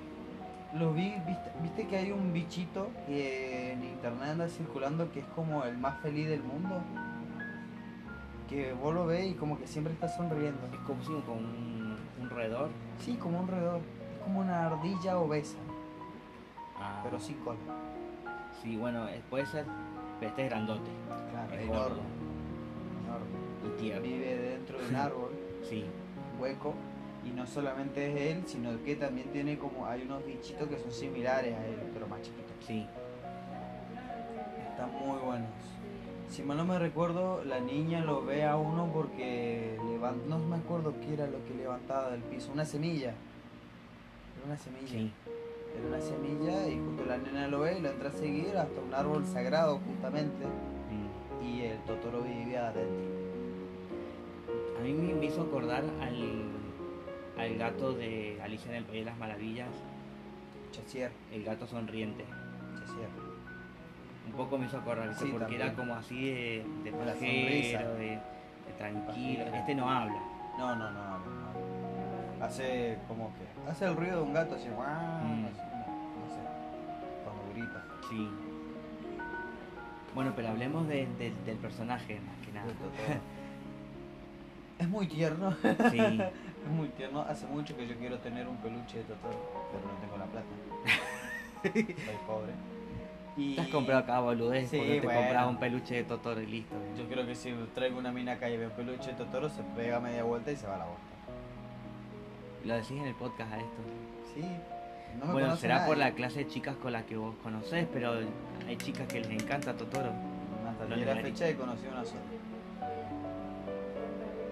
lo vi, viste, viste que hay un bichito que en internet anda circulando que es como el más feliz del mundo. Que vos lo ves y como que siempre está sonriendo. Es como si con un, un roedor. Sí, como un roedor. Es como una ardilla obesa, Ah, pero sin cola. Sí, bueno, puede ser, pero este es grandote. Claro, Es enorme. enorme. Y tierno. Vive dentro de un árbol, Sí, hueco. Y no solamente es él, sino que también tiene como, hay unos bichitos que son similares a él, pero más chiquitos. sí. Están muy buenos. Si mal no me recuerdo, la niña lo ve a uno porque levan- no me acuerdo qué era lo que levantaba del piso, una semilla. Era una semilla. Sí. Era una semilla y justo la nena lo ve y lo entra a seguir hasta un árbol sagrado justamente y el Totoro vivía adentro. A mí me hizo acordar al, al gato de Alicia en el País de las Maravillas, Chasier, el gato sonriente. Chasier. Un poco me hizo acordar, porque también. era como así de, de pajero, de, de tranquilo. Pajero. Este no habla. No, no, no, no. hace como que. Hace el ruido de un gato así, guau, Mm. no, sé. Cuando grita. Sí. Bueno, pero hablemos de- de- del personaje más que nada. Es muy tierno. Sí. Es muy tierno. Hace mucho que yo quiero tener un peluche de Totoro, pero no tengo la plata. Soy pobre. Y Te has comprado acá boludez Sí, porque te bueno. compras un peluche de Totoro y listo. Yo creo que si traigo una mina acá y veo un peluche de Totoro, se pega media vuelta y se va a la bosta. Lo decís en el podcast a esto. Sí. No me bueno, será por la clase de chicas con las que vos conocés, pero hay chicas que les encanta Totoro. Hasta la fecha he conocido una sola.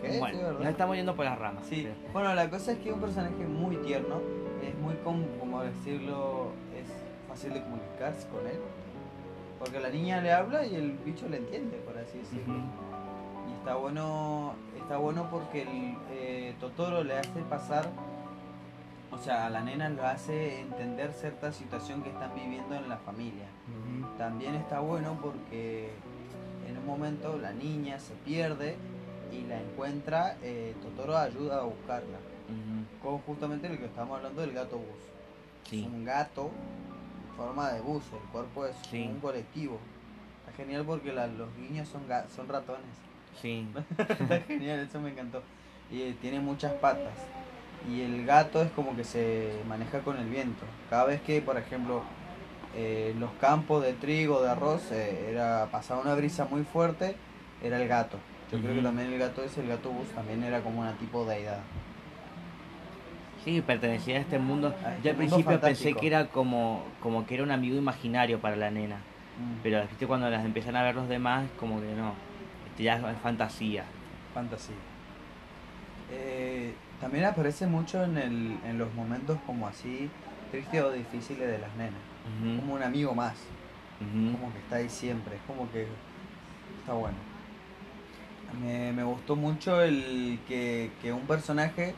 ¿Qué? Bueno, Sí, ¿verdad? nos estamos yendo por las ramas. Sí, pero- bueno, la cosa es que es un personaje muy tierno, es muy, com- como decirlo, es fácil de comunicarse con él, porque la niña le habla y el bicho le entiende, por así decirlo. Y está bueno, está bueno porque el eh, Totoro le hace pasar, o sea, a la nena lo hace entender cierta situación que están viviendo en la familia. También está bueno porque en un momento la niña se pierde y la encuentra, eh, Totoro ayuda a buscarla. Como justamente el que estamos hablando del gato bus. Sí. Es un gato en forma de bus, el cuerpo es Sí. un colectivo. Está genial porque la- los niños son, son ratones. Sí. Está genial, eso me encantó. Y eh, tiene muchas patas. Y el gato es como que se maneja con el viento. Cada vez que, por ejemplo, eh, los campos de trigo, de arroz, eh, era pasaba una brisa muy fuerte, era el gato. Yo creo que también el gato ese, el gato bus, también era como una tipo deidad. Sí, pertenecía a este mundo. A este Yo al mundo principio pensé que era como, como que era un amigo imaginario para la nena. Mm, Pero ¿viste? cuando las empiezan a ver los demás, como que no. Este ya es fantasía. fantasía. Eh, también aparece mucho en, el, en los momentos como así tristes o difíciles de las nenas. Como un amigo más. como que está ahí siempre, es como que está bueno. Me, me gustó mucho el que, que un personaje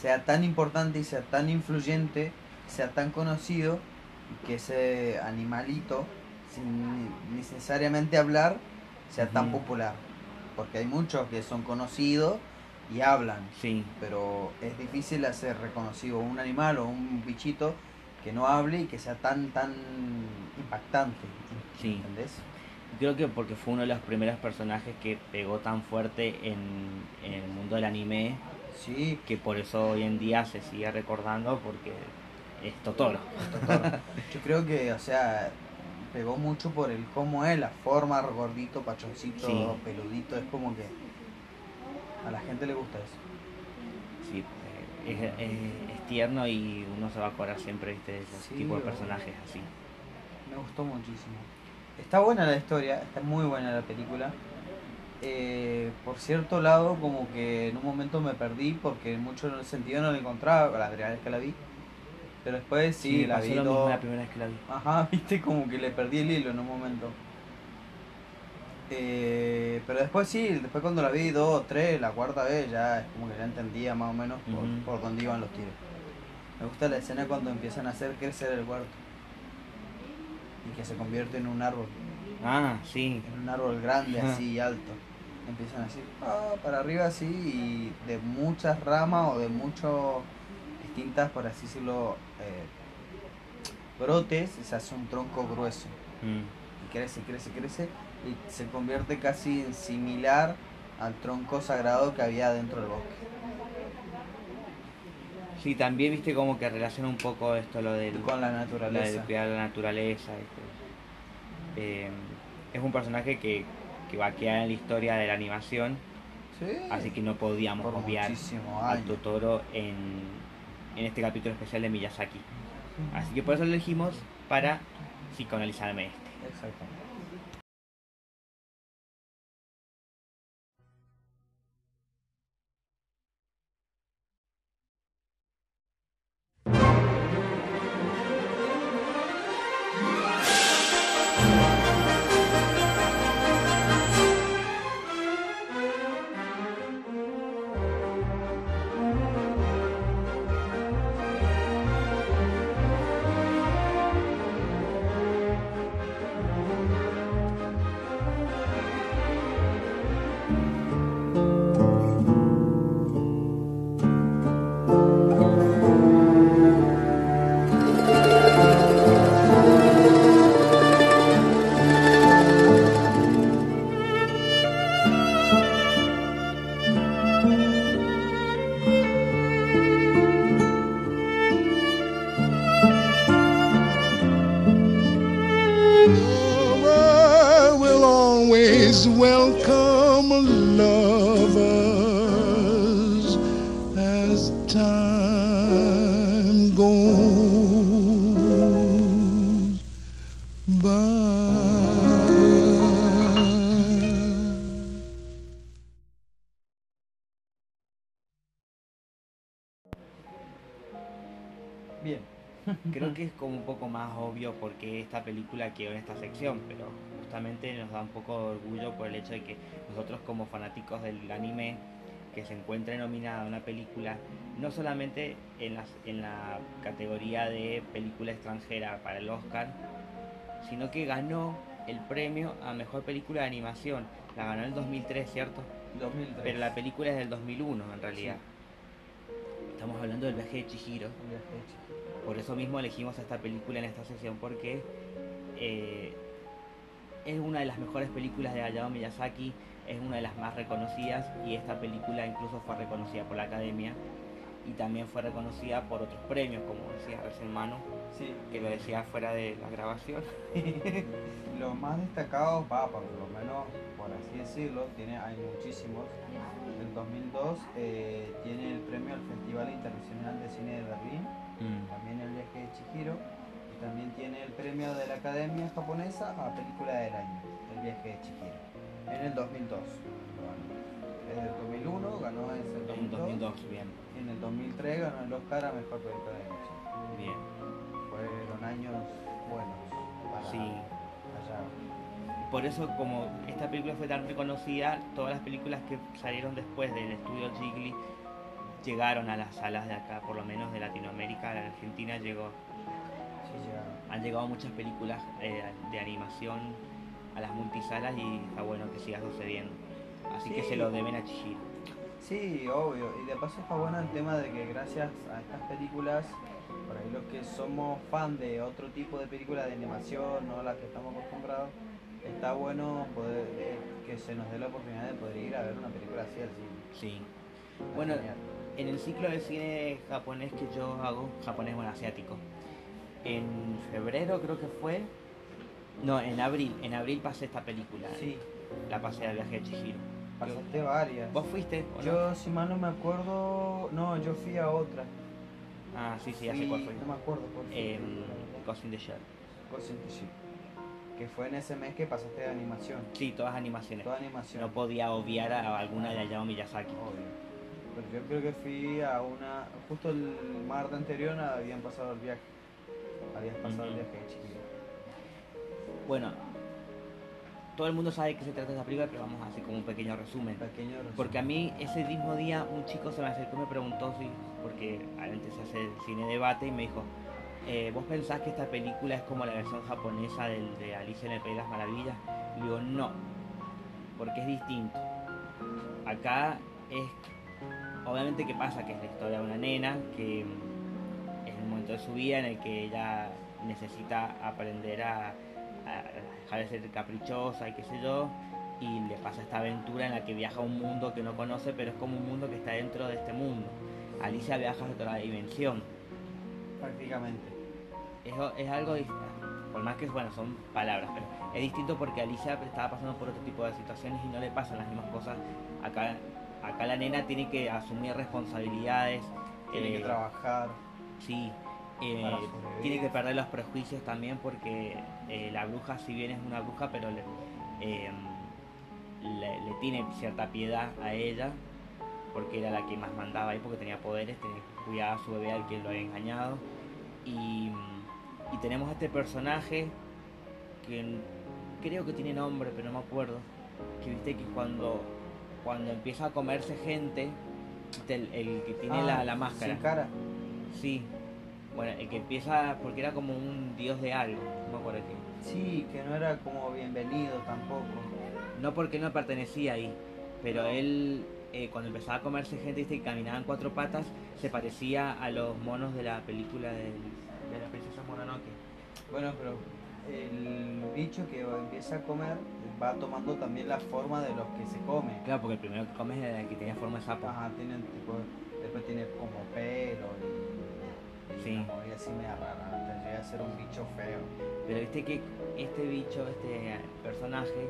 sea tan importante y sea tan influyente, sea tan conocido, que ese animalito, sin necesariamente hablar, sea tan popular. Porque hay muchos que son conocidos y hablan, Sí, pero es difícil hacer reconocido un animal o un bichito que no hable y que sea tan tan impactante Sí. ¿entendés? Creo que porque fue uno de los primeros personajes que pegó tan fuerte en, en el mundo del anime sí que por eso hoy en día se sigue recordando porque es Totoro. Totoro. yo creo que o sea pegó mucho por el cómo es la forma gordito pachoncito Sí. peludito es como que a la gente le gusta eso Sí, eh, es, es- es tierno y uno se va a acordar siempre ¿viste? de ese Sí, tipo de personajes así. me gustó muchísimo está buena la historia está muy buena la película Eh, por cierto lado como que en un momento me perdí porque en mucho sentido no la encontraba la primera vez que la vi pero después sí, la vi lo mismo todo- la primera vez que la vi. Ajá, viste como que le perdí el hilo en un momento. Eh, pero después sí, después cuando la vi dos, tres, la cuarta vez ya es como que ya entendía más o menos por, por dónde iban los tiros. Me gusta la escena cuando empiezan a hacer crecer el huerto y que se convierte en un árbol, Ah, sí. en un árbol grande Ajá. así alto. Empiezan así, ah, para arriba así y de muchas ramas o de muchos distintas, por así decirlo, eh, brotes, se hace un tronco grueso Mm. y crece, crece, crece y se convierte casi en similar al tronco sagrado que había dentro del bosque. Sí, también viste como que relaciona un poco esto lo del, Con la naturaleza. cuidar la naturaleza. Eh, es un personaje que, que va a quedar en la historia de la animación, Sí. así que no podíamos por obviar a. Totoro en, en este capítulo especial de Miyazaki. Así que por eso lo elegimos para psicoanalizarme este. Porque esta película quedó en esta sección, pero justamente nos da un poco de orgullo por el hecho de que nosotros como fanáticos del anime que se encuentre nominada una película no solamente en, las- en la categoría de película extranjera para el Oscar, sino que ganó el premio a mejor película de animación. La ganó en el 2003, ¿cierto? 2003. Pero la película es del 2001 en realidad. Estamos hablando del viaje de Chihiro. Viaje hecho. Por eso mismo elegimos esta película en esta sección porque eh, es una de las mejores películas de Hayao Miyazaki, es una de las más reconocidas y esta película incluso fue reconocida por la Academia y también fue reconocida por otros premios, como decía recién Manu, Sí. que lo decía fuera de la grabación. Los más destacados, va, por lo menos, por así decirlo, tiene, hay muchísimos. En 2002 eh, tiene el premio al Festival Internacional de Cine de Berlín, también el viaje de Chihiro, y también tiene el premio de la Academia Japonesa a Película del Año, el viaje de Chihiro, en el 2002. lo ganó. Desde el 2001 ganó ese el En 2002, 2002, bien, en el 2003 ganó el Oscar a Mejor Película de Animación. bien. Fueron años buenos para Sí. allá. Por eso, como esta película fue tan reconocida, todas las películas que salieron después del estudio Ghibli llegaron a las salas de acá, por lo menos de Latinoamérica, la Argentina llegó. Sí, llegaron. Han llegado muchas películas eh, de animación a las multisalas y está bueno que siga sucediendo. Así que se lo deben a Chihiro. Sí, obvio. Y de paso está bueno el tema de que gracias a estas películas, por ahí los que somos fan de otro tipo de películas de animación, no las que estamos acostumbrados, está bueno poder eh, que se nos dé la oportunidad de poder ir a ver una película así al cine. Sí. Bueno, genial. En el ciclo de cine japonés que yo hago, japonés bueno asiático, en febrero creo que fue, no, en abril, en abril pasé esta película, sí, la pasé al viaje de Chihiro. pasaste varias. ¿Vos fuiste? o no? Yo, si mal no me acuerdo, no, yo fui a otra. Ah, sí, sí, ya sé cuál fue. No me acuerdo cuál fue. Em, Ghost in the Shell. Ghost in the Shell. Que fue en ese mes que pasaste de animación. Sí, todas animaciones. Toda animación. No podía obviar a alguna de Hayao Miyazaki. Obvio. Pero yo creo que fui a una. Justo el martes anterior habían pasado el viaje. Habías pasado el viaje de Chihiro. Bueno, todo el mundo sabe que se trata de esa película, pero vamos a hacer como un pequeño resumen. Pequeño resumen. Porque a mí ese mismo día un chico se me acercó y me preguntó si, porque antes se hace cine debate y me dijo, eh, ¿vos pensás que esta película es como la versión japonesa del, de Alicia en el País de las Maravillas? Y digo, no, porque es distinto. Acá es, obviamente que pasa que es la historia de una nena que mm, es un momento de su vida en el que ella necesita aprender a, a dejar de ser caprichosa y qué sé yo, y le pasa esta aventura en la que viaja a un mundo que no conoce, pero es como un mundo que está dentro de este mundo. Alicia viaja a otra dimensión. Prácticamente. Es, es algo distinto. Por más que bueno, son palabras, pero es distinto porque Alicia estaba pasando por otro tipo de situaciones y no le pasan las mismas cosas. Acá, acá la nena tiene que asumir responsabilidades. Tiene eh, que trabajar. Sí, eh, tiene que perder los prejuicios también porque eh, la bruja, si bien es una bruja, pero le, eh, le, le tiene cierta piedad a ella porque era la que más mandaba ahí porque tenía poderes, tenía que cuidar a su bebé al que lo había engañado. Y, y tenemos a este personaje que creo que tiene nombre, pero no me acuerdo. Que viste que cuando, cuando empieza a comerse gente, el, el que tiene Ah, la, la máscara. Sin cara. Sí. Bueno, el que empieza porque era como un dios de algo, no me acuerdo qué. Sí, que no era como bienvenido tampoco. No porque no pertenecía ahí, pero él eh, cuando empezaba a comerse gente ¿viste? que caminaba en cuatro patas, se parecía a los monos de la película del- de la princesa Mononoke. Bueno, pero el bicho que empieza a comer va tomando también la forma de los que se come. Claro, porque el primero que comes era el que tenía forma de sapo. Ajá, tienen tipo, después tiene como pelo y, y Sí. una movida así media rara, hasta llega a ser un bicho feo. Pero viste que este bicho, este personaje,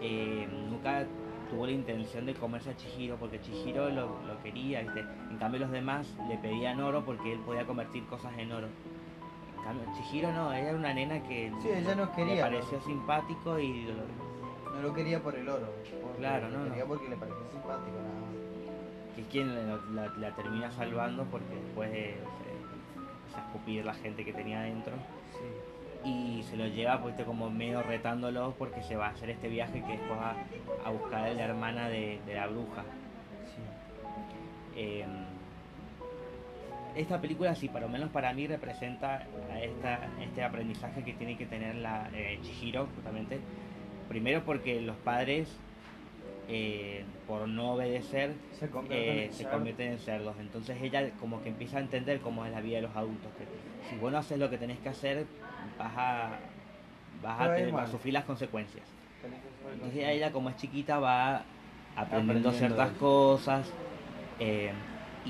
eh, nunca tuvo la intención de comerse a Chihiro porque Chihiro lo, lo quería, ¿viste? En cambio los demás le pedían oro porque él podía convertir cosas en oro. Cambio Chihiro no, ella era una nena que Sí, ella no le pareció simpático y No lo quería por el oro. Claro, no, Lo quería no. porque le pareció simpático, nada más. que es quien la, la- la termina salvando porque después eh, se, a escupir la gente que tenía adentro Sí. y se lo lleva pues como medio retándolo porque se va a hacer este viaje que después va a buscar a la hermana de, de la bruja. Sí. Eh, esta película, sí, por lo menos para mí representa esta, este aprendizaje que tiene que tener la eh, Chihiro, justamente. Primero porque los padres, eh, por no obedecer, Se eh, se convierten en cerdos. Entonces ella como que empieza a entender cómo es la vida de los adultos. Que si vos no haces lo que tenés que hacer, vas a, vas a, tener- vas a mal. sufrir las consecuencias. Entonces ella como es chiquita va aprendiendo, Aprendiendo ciertas eso. cosas. eh,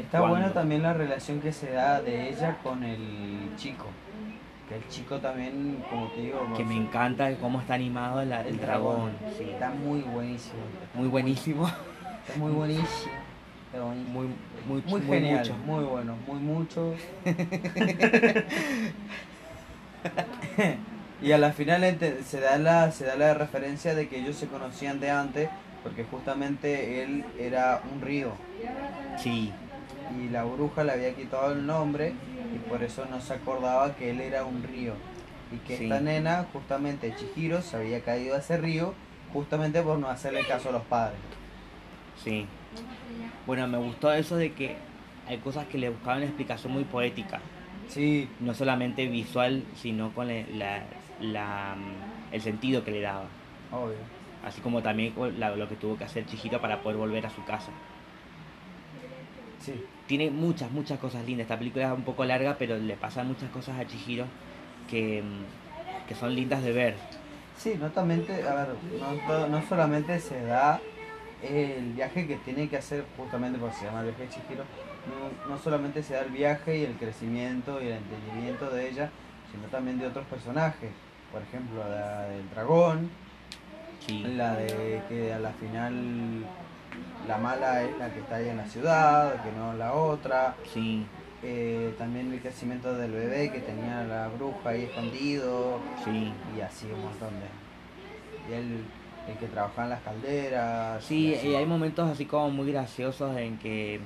Está cuando- buena también la relación que se da de ella con el chico. Que el chico también, como te digo, Que no me sé, encanta cómo está animado el, el dragón. sí. Está muy buenísimo. Muy buenísimo. Está muy buenísimo. Buenísimo. Muy, muy, Muy, muy genial, mucho. muy bueno, muy mucho. y a la final se da la se da la referencia de que ellos se conocían de antes porque justamente él era un río Sí, y la bruja le había quitado el nombre y por eso no se acordaba que él era un río y que Sí. esta nena justamente Chihiro se había caído a ese río justamente por no hacerle caso a los padres. sí. Bueno, me gustó eso de que hay cosas que le buscaban una explicación muy poética. Sí, No solamente visual, sino con la, la- la, el sentido que le daba. obvio. Así como también lo que tuvo que hacer Chihiro para poder volver a su casa. Sí. Tiene muchas, muchas cosas lindas. Esta película es un poco larga, pero le pasan muchas cosas a Chihiro que, que son lindas de ver. Sí, no solamente, a ver, no, no solamente se da el viaje que tiene que hacer justamente porque se llama el viaje de Chihiro, no, no solamente se da el viaje y el crecimiento y el entendimiento de ella, sino también de otros personajes. Por ejemplo, la del dragón, Sí, la de que a la final la mala es la que está ahí en la ciudad, que no la otra. sí, Eh, también el crecimiento del bebé que tenía la bruja ahí escondido sí. y así un montón de y él el que trabajaba en las calderas Sí, y hay momentos así como muy graciosos en que,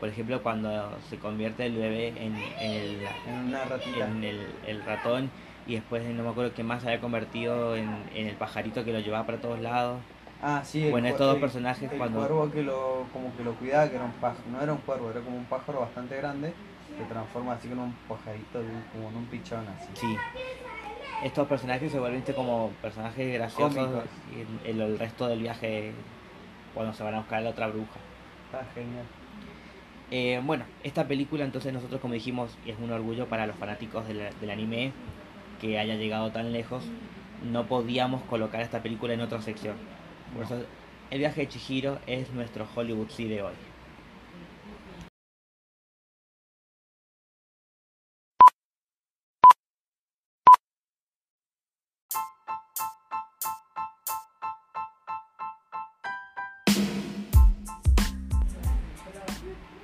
por ejemplo, cuando se convierte el bebé en, en el, en una ratita en el, el ratón y después no me acuerdo qué más se había convertido en, en el pajarito que lo llevaba para todos lados. Ah sí Bueno, estos dos personajes el cuando- cuervo que lo como que lo cuidaba que era un pájaro no era un cuervo era como un pájaro bastante grande se transforma así en un pajarito como en un pichón así Sí. Estos personajes se vuelven como personajes graciosos en el resto del viaje cuando se van a buscar a la otra bruja. está genial Eh, bueno, esta película entonces nosotros como dijimos es un orgullo para los fanáticos del, del anime que haya llegado tan lejos. No podíamos colocar esta película en otra sección. El viaje de Chihiro es nuestro Hollywood sí de hoy.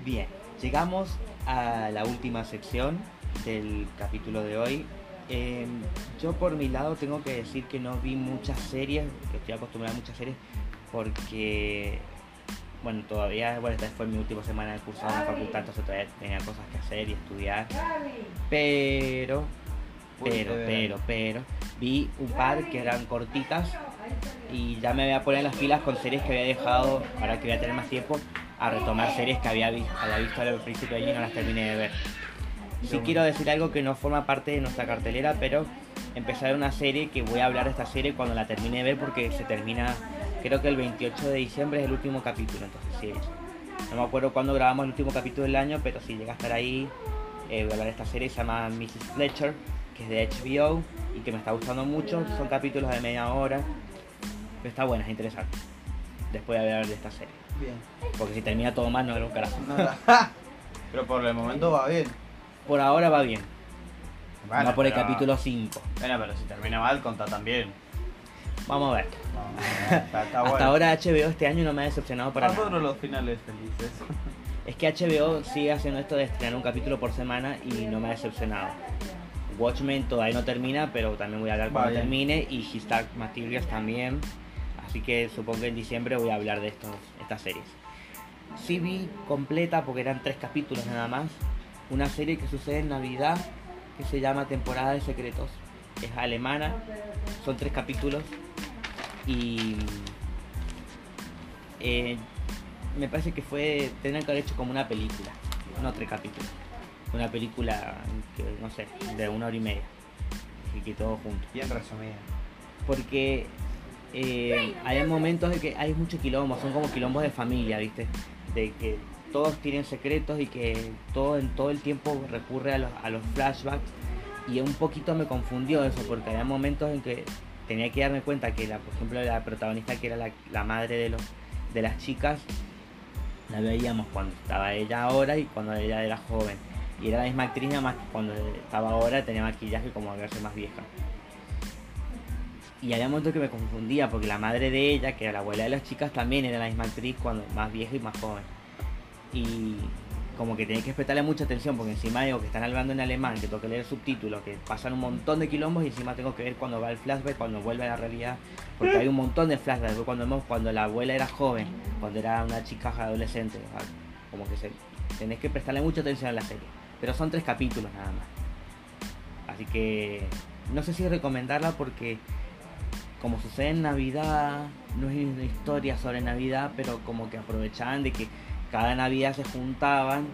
Bien, llegamos a la última sección del capítulo de hoy. Eh, yo por mi lado tengo que decir que no vi muchas series, que estoy acostumbrado a muchas series, porque, bueno, todavía, bueno, esta fue mi última semana de curso en la facultad, entonces todavía tenía cosas que hacer y estudiar. Pero, pero, pero, pero, vi un par que eran cortitas y ya me voy a poner las pilas con series que había dejado, ahora que voy a tener más tiempo, a retomar series que había, había visto al principio de año y no las terminé de ver. Sí quiero decir algo que no forma parte de nuestra cartelera, pero empezar una serie que voy a hablar de esta serie cuando la termine de ver porque se termina, creo que el 28 de diciembre es el último capítulo, entonces sí. No me acuerdo cuándo grabamos el último capítulo del año, pero si llega a estar ahí, eh, voy a hablar de esta serie, se llama Mrs. Fletcher, que es de HBO y que me está gustando mucho, son capítulos de media hora, pero está buena, es interesante. Después de hablar de esta serie. bien Porque si termina todo mal no era un carajo. No, pero por el momento va bien Por ahora va bien. Bueno, va por el pero- capítulo 5. bueno pero si termina mal contá también Vamos a ver. No, está, está Hasta bueno. ahora HBO este año no me ha decepcionado para Adoro nada. los finales felices. Es que HBO sigue haciendo esto de estrenar un capítulo por semana y no me ha decepcionado. Watchmen todavía no termina, pero también voy a hablar cuando termine y His Dark Materials también. Así que supongo que en diciembre voy a hablar de estos, estas series. Sí vi completa porque eran tres capítulos nada más. Una serie que sucede en Navidad que se llama Temporada de Secretos. Es alemana, son tres capítulos y eh, me parece que fue tener que haber hecho como una película, no tres capítulos. Una película que, no sé, de una hora y media. Y que todo junto Bien resumida. porque eh, hay momentos de que hay mucho quilombo, son como quilombos de familia, ¿viste? De que todos tienen secretos y que todo en todo el tiempo recurre a los, flashbacks. Y un poquito me confundió eso porque había momentos en que tenía que darme cuenta que la, por ejemplo la protagonista que era la, madre de los de las chicas la veíamos cuando estaba ella ahora y cuando ella era joven. Y era la misma actriz nada más cuando estaba ahora tenía maquillaje como a verse más vieja. Y había momentos que me confundía porque la madre de ella, que era la abuela de las chicas, también era la misma actriz cuando más vieja y más joven. Y como que tenía que prestarle mucha atención porque encima digo que están hablando en alemán, que tengo que leer subtítulos, que pasan un montón de quilombos y encima tengo que ver cuando va el flashback, cuando vuelve a la realidad, porque hay un montón de flashbacks, cuando vemos cuando la abuela era joven, cuando era una chica adolescente, ¿vale? como que se, tenés que prestarle mucha atención a la serie. Pero son tres capítulos nada más. Así que no sé si recomendarla porque como sucede en Navidad, no es una historia sobre Navidad, pero como que aprovechaban de que cada Navidad se juntaban,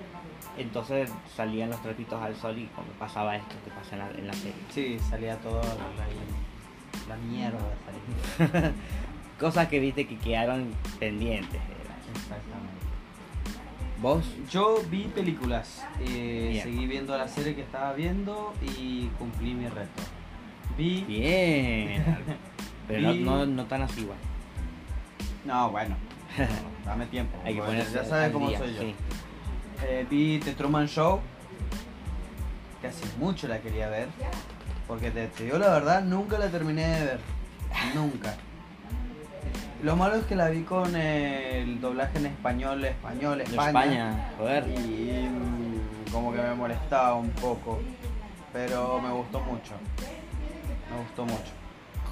entonces salían los trapitos al sol y como pasaba esto que pasa en la, en la serie. Sí, salía todo la, la mierda. Salía. Cosas que viste que quedaron pendientes. Exactamente. ¿Vos? Yo vi películas, eh, seguí viendo la serie que estaba viendo y cumplí mi reto. Vi. Bien. Pero no, no, no tan así igual. No, bueno. dame tiempo. Hay que porque ponerse Ya sabes cómo día, soy yo. sí. Eh, vi The Truman Show, que hace mucho la quería ver, porque te, te digo la verdad, nunca la terminé de ver, nunca. Lo malo es que la vi con el doblaje en español, español, España, España, joder. y mm, como que me molestaba un poco, pero me gustó mucho, me gustó mucho.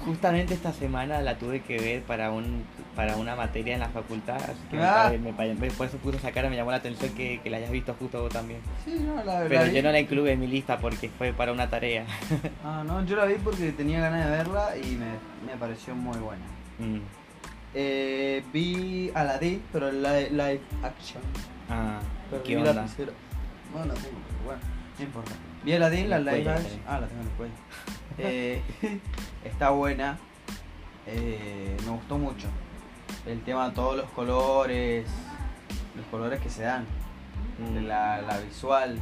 Justamente esta semana la tuve que ver para un para una materia en la facultad, así que Ah. me por eso pude sacar, me llamó la atención que, que la hayas visto justo vos también. Sí, no, la, la Pero yo no la incluí en mi lista porque fue para una tarea. Ah, no, yo la vi porque tenía ganas de verla y me, me pareció muy buena. Mm. Eh, vi Aladdin, pero en live, live action. Ah, Pero ¿qué la onda? No la tengo, pero bueno, no importa. Vi Aladdin, la En el live action. Ah, la tengo en el cuello. Eh, está buena. Eh, me gustó mucho. El tema, todos los colores, los colores que se dan, Mm. la, la visual.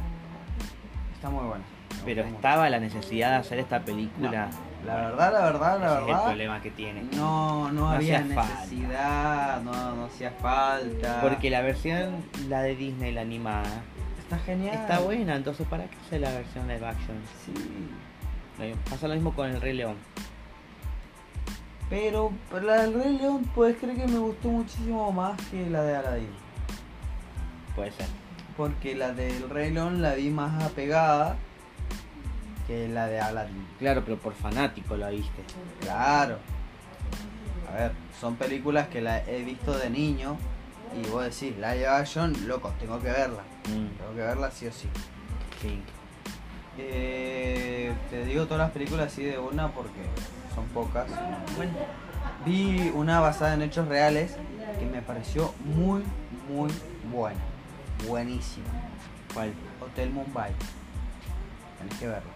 Está muy buena. Pero mucho. estaba la necesidad de hacer esta película. La verdad, la verdad, la Ese es el verdad. problema que tiene. No, no, No había necesidad, no, no hacía falta. Porque la versión, la de Disney, la animada, está genial. está buena, entonces ¿para qué hacer la versión live action? Sí. Pasa lo mismo con el Rey León. Pero la del Rey León, puedes creer que me gustó muchísimo más que la de Aladdin. Puede ser. Porque la del Rey León la vi más apegada que la de Aladdin. Claro, pero por fanático la viste. Claro. A ver, son películas que la he visto de niño y vos decís, live action, loco, tengo que verla. Mm, Tengo que verla sí o sí. sí. Eh, te digo todas las películas así de una porque son pocas. Bueno, vi una basada en hechos reales que me pareció muy, muy buena. Buenísima. ¿Cuál? Hotel Mumbai. Tenés que verla.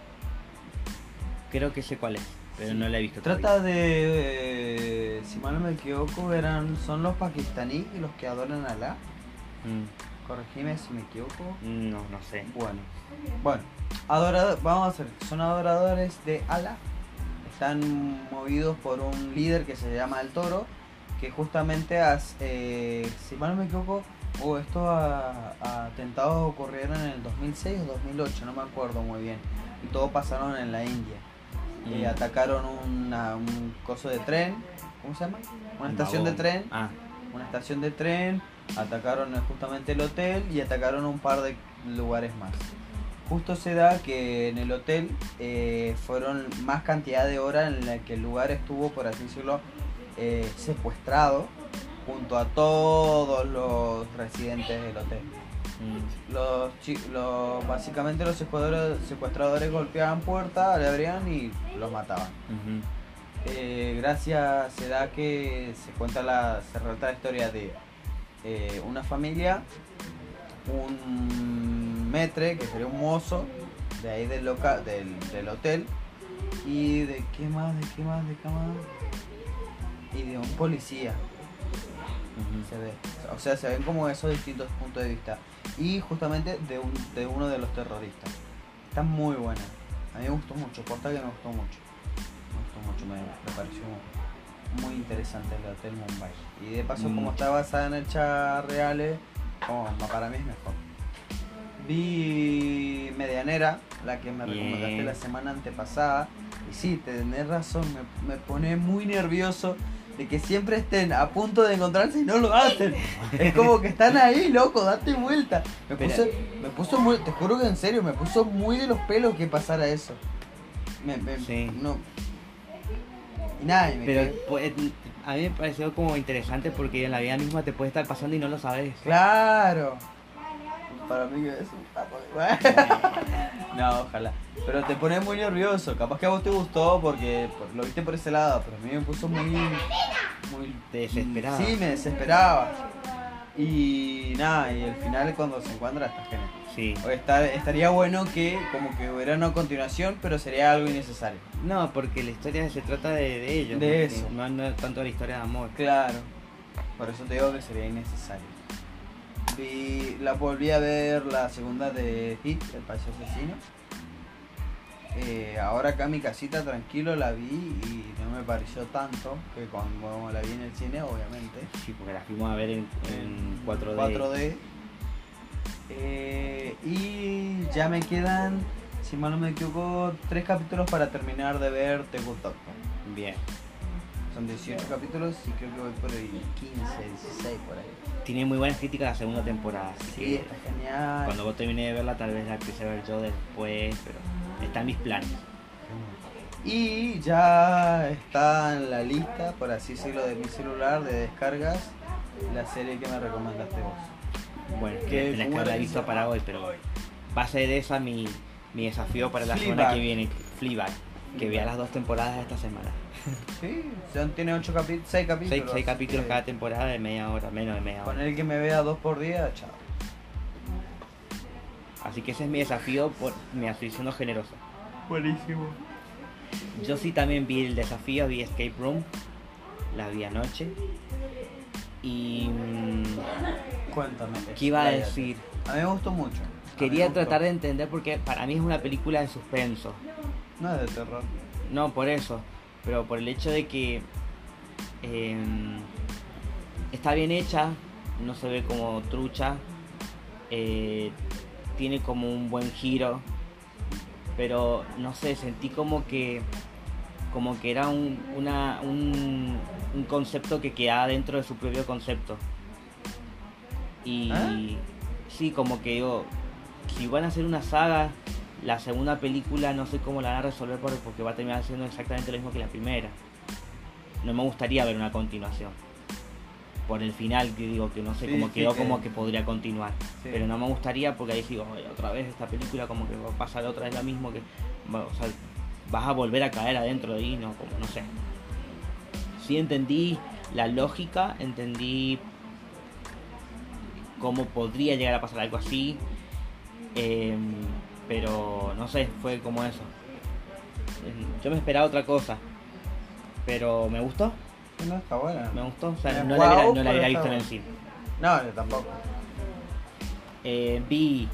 Creo que sé cuál es, pero Sí. no la he visto. Trata de, eh, si mal no me equivoco, eran son los pakistaníes los que adoran a Alá. todavía. Corregime si me equivoco. Mm, no, no sé. Bueno, bueno, adorado- vamos a hacer, son adoradores de Allah. Están movidos por un líder que se llama El Toro, que justamente, hace, eh, si mal no me equivoco, o estos atentados ocurrieron en el 2006 o 2008, no me acuerdo muy bien, y todos pasaron en la India. eh, Mm. atacaron una, un coso de tren, ¿cómo se llama? Una estación de tren, Ah, una estación de tren, atacaron eh, justamente el hotel y atacaron un par de lugares más. Justo se da que en el hotel eh, fueron más cantidad de horas en la que el lugar estuvo, por así decirlo, eh, secuestrado junto a todos los residentes del hotel. mm, Los, básicamente los secuestradores, secuestradores golpeaban puertas, le abrían y los mataban. Eh, gracias se da que se cuenta la, se relata la historia de una familia, un metre, que sería un mozo, de ahí del, loca, del, del hotel, y de qué más, de qué más, de qué más, y de un policía se ve. O sea, se ven como esos distintos puntos de vista. Y justamente de, un, de uno de los terroristas. Está muy buena. A mí me gustó mucho, corta que me gustó mucho. Me gustó mucho, me, me pareció muy interesante el Hotel Mumbai. Y de paso, Mm. como está basada en hechas reales, como para mí es mejor. Vi Medianera, la que me Bien. recomendaste la semana antepasada. Y sí, tenés razón, me, me pone muy nervioso de que siempre estén a punto de encontrarse y no lo hacen. Es como que están ahí, loco, date vuelta. Me puso, me puso muy, te juro que en serio, me puso muy de los pelos que pasara eso. Me, me- Sí. no. Y nada, y me Pero pues, a mí me pareció como interesante porque en la vida misma te puede estar pasando y no lo sabes. Claro. Para mí es un tapo de- No, ojalá. Pero te pone muy nervioso. Capaz que a vos te gustó porque por- lo viste por ese lado, pero a mí me puso muy. muy Te desesperaba. Sí, me desesperaba. Y nada, y el final cuando se encuentra está genial. Sí. O estaría bueno que como que hubiera una continuación, pero sería algo innecesario. No, porque la historia se trata de, de ellos. De ¿no? eso. No, no tanto la historia de amor. Claro. Por eso te digo que sería innecesario. Vi, la volví a ver la segunda de Hit, el payaso asesino. Eh, ahora acá en mi casita tranquilo la vi y no me pareció tanto que cuando la vi en el cine, obviamente. Sí, porque la fuimos a ver en, en 4D. 4D. Eh, y ya me quedan, si mal no me equivoco, tres capítulos para terminar de ver The Good Doctor. Bien. Son 18 capítulos y creo que voy por el 15, 16 por ahí. Tiene muy buenas críticas la segunda temporada. Así Sí, que está genial. cuando vos termines de verla, tal vez la quise ver yo después, pero está en mis planes. Y ya está en la lista, por así decirlo, de mi celular de descargas, la serie que me recomendaste vos. Bueno, que tenés que ¿Cómo haberla era visto para hoy, pero va a ser esa mi, mi desafío para la semana Fleabag. que viene. Fleabag. Que vea las dos temporadas de esta semana. Sí, son, tiene 8 capítulos, 6 capítulos. Seis, seis así capítulos que cada temporada de media hora, menos de media Con hora. el que me vea dos por día, chao. Así que ese es mi desafío, por, me estoy siendo generoso. Buenísimo. Yo sí también vi el desafío, vi Escape Room, la vi anoche. Y... mm, Cuéntame. ¿Qué iba a decir? A mí me gustó mucho. A Quería tratar de entender porque para mí es una película de suspenso. No es de terror. No, por eso. Pero por el hecho de que em, está bien hecha, no se ve como trucha, eh, tiene como un buen giro, pero no sé, sentí como que como que era un, una, un, un concepto que quedaba dentro de su propio concepto. Y ¿Ah? sí, como que digo, si van a hacer una saga, la segunda película no sé cómo la van a resolver por- porque va a terminar siendo exactamente lo mismo que la primera. No me gustaría ver una continuación. Por el final, que digo que no sé Sí, cómo quedó, que- como que podría continuar. Sí. Pero no me gustaría porque ahí digo, "Ay, otra vez esta película como que va a pasar otra vez lo mismo que. va- O sea, vas a volver a caer adentro de ahí, no, como no sé. Sí entendí la lógica, entendí cómo podría llegar a pasar algo así. em, pero no sé, fue como eso. Em, Yo me esperaba otra cosa. Pero me gustó, No, está buena. me gustó. O sea, Es no la hubiera, no la visto en el cine. No, yo tampoco. Eh, vi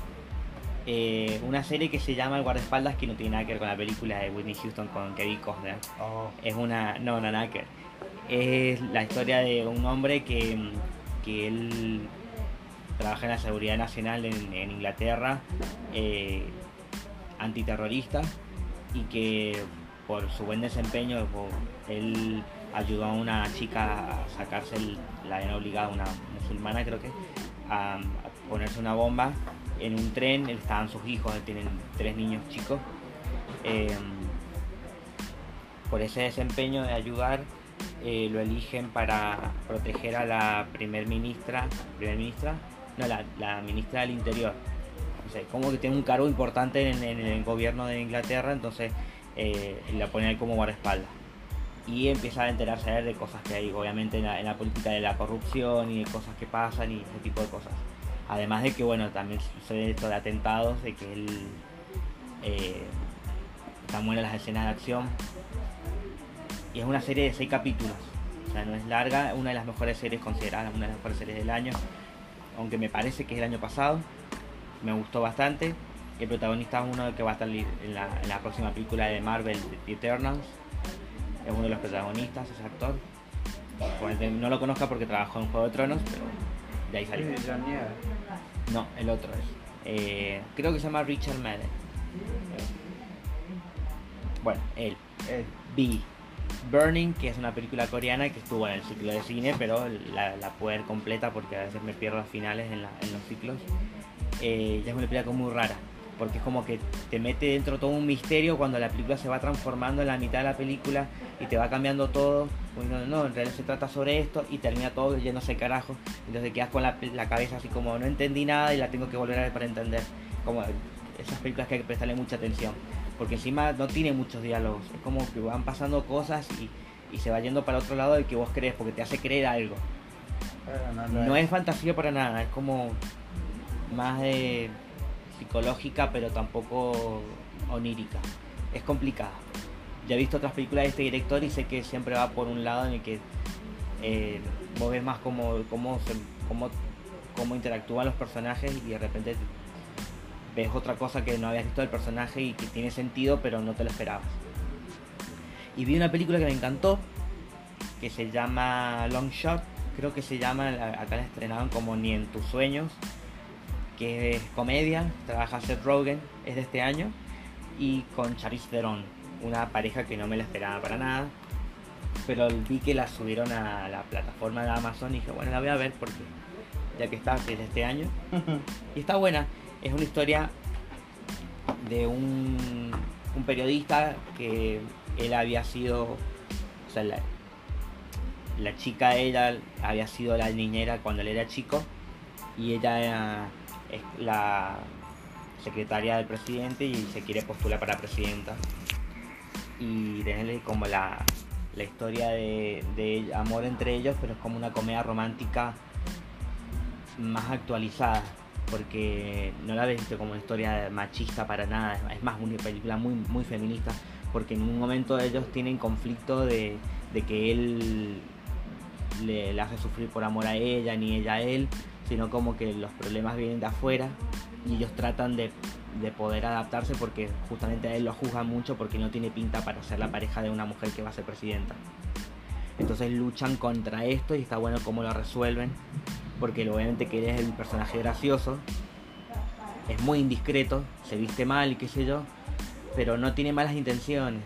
eh, una serie que se llama El guardaespaldas que no tiene nada que ver con la película de Whitney Houston con Kevin Costner. Oh. Es una. No, no, nada que ver. Es la historia de un hombre que, que él trabaja en la seguridad nacional en, en Inglaterra, eh, antiterrorista, y que por su buen desempeño, por- él ayudó a una chica a sacarse, el- la habían obligado, una musulmana creo que, a, ponerse una bomba en un tren, estaban sus hijos, él tienen tres niños chicos. Eh, por ese desempeño de ayudar, eh, lo eligen para proteger a la primer ministra, primer ministra, no, la, la ministra del Interior. Como que tiene un cargo importante en, en el gobierno de Inglaterra, entonces eh, la ponen ahí como guardaespaldas. Y empieza a enterarse de cosas que hay, obviamente, en la, en política de la corrupción y de cosas que pasan y ese tipo de cosas. Además de que, bueno, también sucede esto de atentados, de que él. Eh, están buenas las escenas de acción. Y es una serie de seis capítulos. O sea, no es larga, una de las mejores series consideradas, una de las mejores series del año. Aunque me parece que es el año pasado. Me gustó bastante. El protagonista es uno que va a estar en la, en la próxima película de Marvel, The Eternals. Es uno de los protagonistas, ese actor. No lo conozca porque trabajó en Juego de Tronos, pero de ahí salió. No, el otro es. Eh, creo que se llama Richard Madden. Bueno, él. Él. Vi Burning, que es una película coreana que estuvo en el ciclo de cine, pero la, la pude ver completa porque a veces me pierdo las finales en, la- en los ciclos. Eh, ya es una película como muy rara, porque es como que te mete dentro todo un misterio cuando la película se va transformando en la mitad de la película y te va cambiando todo. Bueno, no, en realidad se trata sobre esto y termina todo yéndose carajo. Entonces quedas con la, la cabeza así como no entendí nada y la tengo que volver a ver para entender. Como esas películas que hay que prestarle mucha atención. Porque encima no tiene muchos diálogos. Es como que van pasando cosas y, y se va yendo para otro lado del que vos crees, porque te hace creer algo. No es fantasía para nada, es como más de psicológica, pero tampoco onírica. Es complicada. Ya he visto otras películas de este director y sé que siempre va por un lado en el que eh, vos ves más cómo, cómo, cómo, cómo interactúan los personajes y de repente ves otra cosa que no habías visto del personaje y que tiene sentido, pero no te lo esperabas. Y vi una película que me encantó, que se llama Long Shot, creo que se llama, la- acá la estrenaron como Ni en tus sueños, que es comedia, trabaja Seth Rogen, es de este año, y con Charlize Theron, una pareja que no me la esperaba para nada, pero vi que la subieron a la plataforma de Amazon y dije, bueno, la voy a ver porque ya que está, que es de este año, y está buena, es una historia de un, un periodista que él había sido, o sea, la, la chica ella había sido la niñera cuando él era chico y ella era- es la secretaria del presidente y se quiere postular para presidenta. Y tenerle como la, la historia de, de amor entre ellos pero es como una comedia romántica más actualizada porque no la ves como una historia machista para nada. Es- más una película muy muy feminista porque en un momento ellos tienen conflicto de, de que él le, le hace sufrir por amor a ella ni ella a él, sino como que los problemas vienen de afuera y ellos tratan de, de poder adaptarse porque justamente a él lo juzgan mucho porque no tiene pinta para ser la pareja de una mujer que va a ser presidenta. Entonces luchan contra esto y está bueno cómo lo resuelven, porque obviamente que él es el personaje gracioso, es muy indiscreto, se viste mal y qué sé yo, pero no tiene malas intenciones.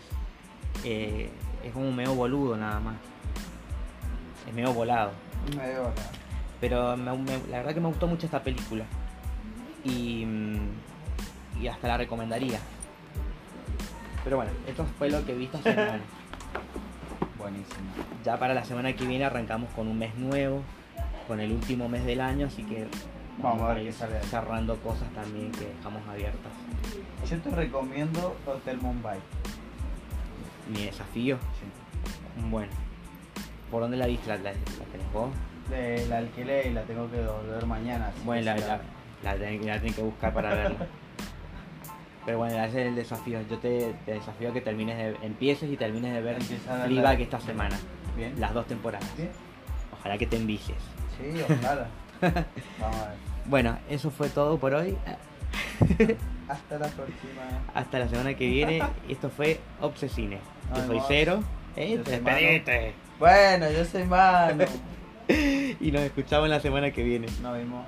Eh, es como medio boludo nada más. Es medio volado. Pero me- me- la verdad que me gustó mucho esta película. Y, mm, y hasta la recomendaría. Pero bueno, esto fue lo que he visto esta semana. Buenísimo. Ya para la semana que viene arrancamos con un mes nuevo, con el último mes del año, así que Vamos a ver qué sale cerrando cosas también que dejamos abiertas. Yo te recomiendo Hotel Mumbai. Mi desafío, Sí. bueno. ¿Por dónde la viste? ¿La, la, la tenés vos? De- la alquilé y la tengo que devolver mañana. así Bueno, que la, la, la tenés que buscar para verla. Pero bueno, ese es el desafío. Yo te, te desafío a que termines de, empieces y termines de ver Empieza a Fleabag esta semana. Bien. Las dos temporadas. Ojalá que te envicies. Sí, ojalá. Vamos a ver. Bueno, eso fue todo por hoy. Hasta la próxima. Hasta la semana que viene. Esto fue Obsesine. Yo soy. Cero. Eh, Yo soy Manu. Bueno, yo soy Manu. Y nos escuchamos la semana que viene. Nos vimos.